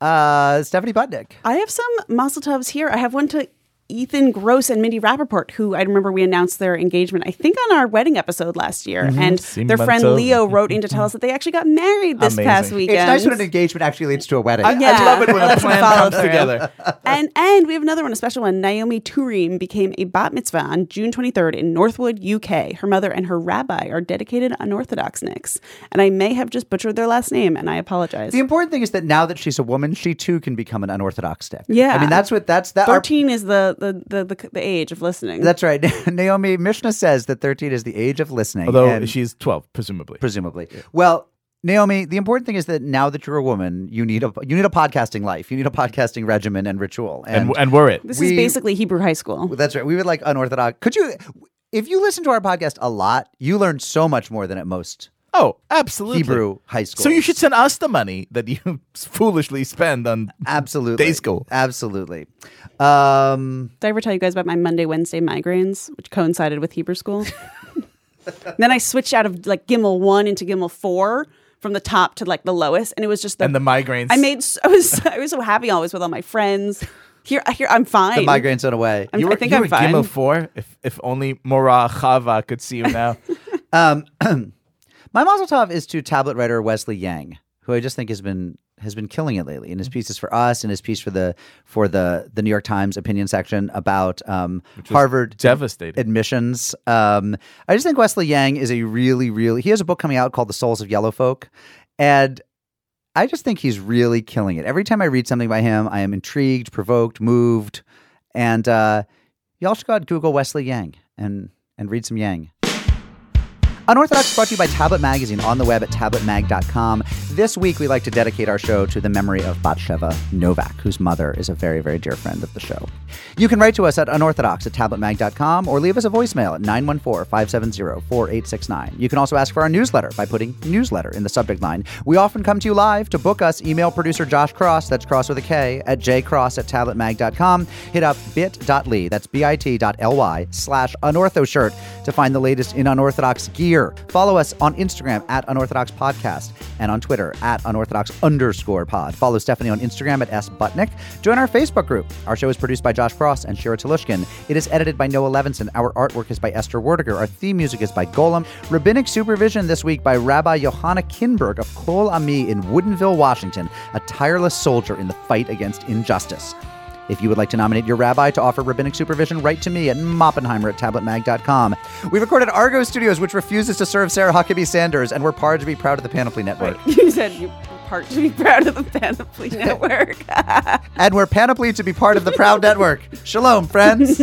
[SPEAKER 3] Uh, Stephanie Butnick.
[SPEAKER 4] I have some Mazel Tovs here. I have one to Ethan Gross and Mindy Rappaport, who I remember we announced their engagement, I think, on our wedding episode last year. Mm-hmm. And
[SPEAKER 1] Sim
[SPEAKER 4] their friend
[SPEAKER 1] Manzo.
[SPEAKER 4] Leo wrote in to mm-hmm. tell us that they actually got married this
[SPEAKER 1] Amazing.
[SPEAKER 4] past
[SPEAKER 1] It's
[SPEAKER 4] weekend.
[SPEAKER 3] It's nice when an engagement actually leads to a wedding.
[SPEAKER 1] Oh, I,
[SPEAKER 4] Yeah,
[SPEAKER 1] I love it when <laughs> a plan comes
[SPEAKER 4] through.
[SPEAKER 1] together.
[SPEAKER 4] and and we have another one, a special one. Naomi Turim became a bat mitzvah on June 23rd in Northwood, UK. Her mother and her rabbi are dedicated unorthodox nicks. And I may have just butchered their last name, and I apologize.
[SPEAKER 3] The important thing is that now that she's a woman, she too can become an unorthodox stick.
[SPEAKER 4] Yeah.
[SPEAKER 3] I mean that's what that's that. our-
[SPEAKER 4] 13 is the, the, the, the, the age of listening.
[SPEAKER 3] that's right. <laughs> Naomi Mishnah says that thirteen is the age of listening.
[SPEAKER 1] Although
[SPEAKER 3] and-
[SPEAKER 1] she's twelve, presumably.
[SPEAKER 3] presumably. Well, Naomi, the important thing is that now that you're a woman, you need a you need a podcasting life. You need a podcasting regimen and ritual.
[SPEAKER 1] and and we're it.
[SPEAKER 4] this
[SPEAKER 3] we-
[SPEAKER 4] is basically Hebrew high school.
[SPEAKER 3] That's right. We would like unorthodox. Could you, if you listen to our podcast a lot, you learn so much more than at most
[SPEAKER 1] Oh, absolutely.
[SPEAKER 3] Hebrew high school.
[SPEAKER 1] So you should send us the money that you <laughs> foolishly spend on
[SPEAKER 3] absolutely
[SPEAKER 1] day school.
[SPEAKER 3] Absolutely. Um,
[SPEAKER 4] Did I ever tell you guys about my Monday, Wednesday migraines, which coincided with Hebrew school? <laughs> then I switched out of like Gimel 1 into Gimel 4 from the top to like the lowest. And it was just the.
[SPEAKER 1] and the migraines.
[SPEAKER 4] I made. I was. <laughs> I was so happy always with all my friends. Here, here, I'm fine.
[SPEAKER 3] the migraines went away.
[SPEAKER 4] I'm,
[SPEAKER 1] you were,
[SPEAKER 4] I think
[SPEAKER 1] you
[SPEAKER 4] I'm
[SPEAKER 1] were
[SPEAKER 4] fine.
[SPEAKER 1] Gimel four. If if only Mora Chava could see you now.
[SPEAKER 3] Um, <clears throat> my Mazel Tov is to tablet writer Wesley Yang, who I just think has been has been killing it lately in his pieces for us and his piece for the for the the New York Times opinion section about um, Harvard
[SPEAKER 1] devastating.
[SPEAKER 3] admissions. Um, I just think Wesley Yang is a really really he has a book coming out called The Souls of Yellow Folk, and I just think he's really killing it. Every time I read something by him, I am intrigued, provoked, moved, and uh, y'all should go out and Google Wesley Yang and and read some Yang. Unorthodox brought to you by Tablet Magazine on the web at tabletmag.com. This week, we like to dedicate our show to the memory of Batsheva Novak, whose mother is a very, very dear friend of the show. You can write to us at unorthodox at tabletmag.com or leave us a voicemail at 914 570 4869. You can also ask for our newsletter by putting newsletter in the subject line. We often come to you live. To book us, email producer Josh Kross, that's Kross with a K, at jkross at tabletmag.com. Hit up bit.ly, that's bit.ly slash unorthoshirt to find the latest in unorthodox gear. Follow us on Instagram at unorthodox podcast and on Twitter at unorthodox underscore pod. Follow Stephanie on Instagram at S Butnick. Join our Facebook group. Our show is produced by Josh Kross and Shira Telushkin. It is edited by Noah Levinson. Our artwork is by Esther Werdiger. Our theme music is by Golem. Rabbinic supervision this week by Rabbi Johanna Kinberg of Kol Ami in Woodinville, Washington, a tireless soldier in the fight against injustice. If you would like to nominate your rabbi to offer rabbinic supervision, write to me at moppenheimer at tabletmag.com. We recorded Argo Studios, which refuses to serve Sarah Huckabee Sanders, and we're proud to be proud of the Panoply Network. <laughs>
[SPEAKER 4] You said you part to be proud of the Panoply <laughs> Network.
[SPEAKER 3] and we're panoply to be part of the Proud Network. <laughs> Shalom, friends.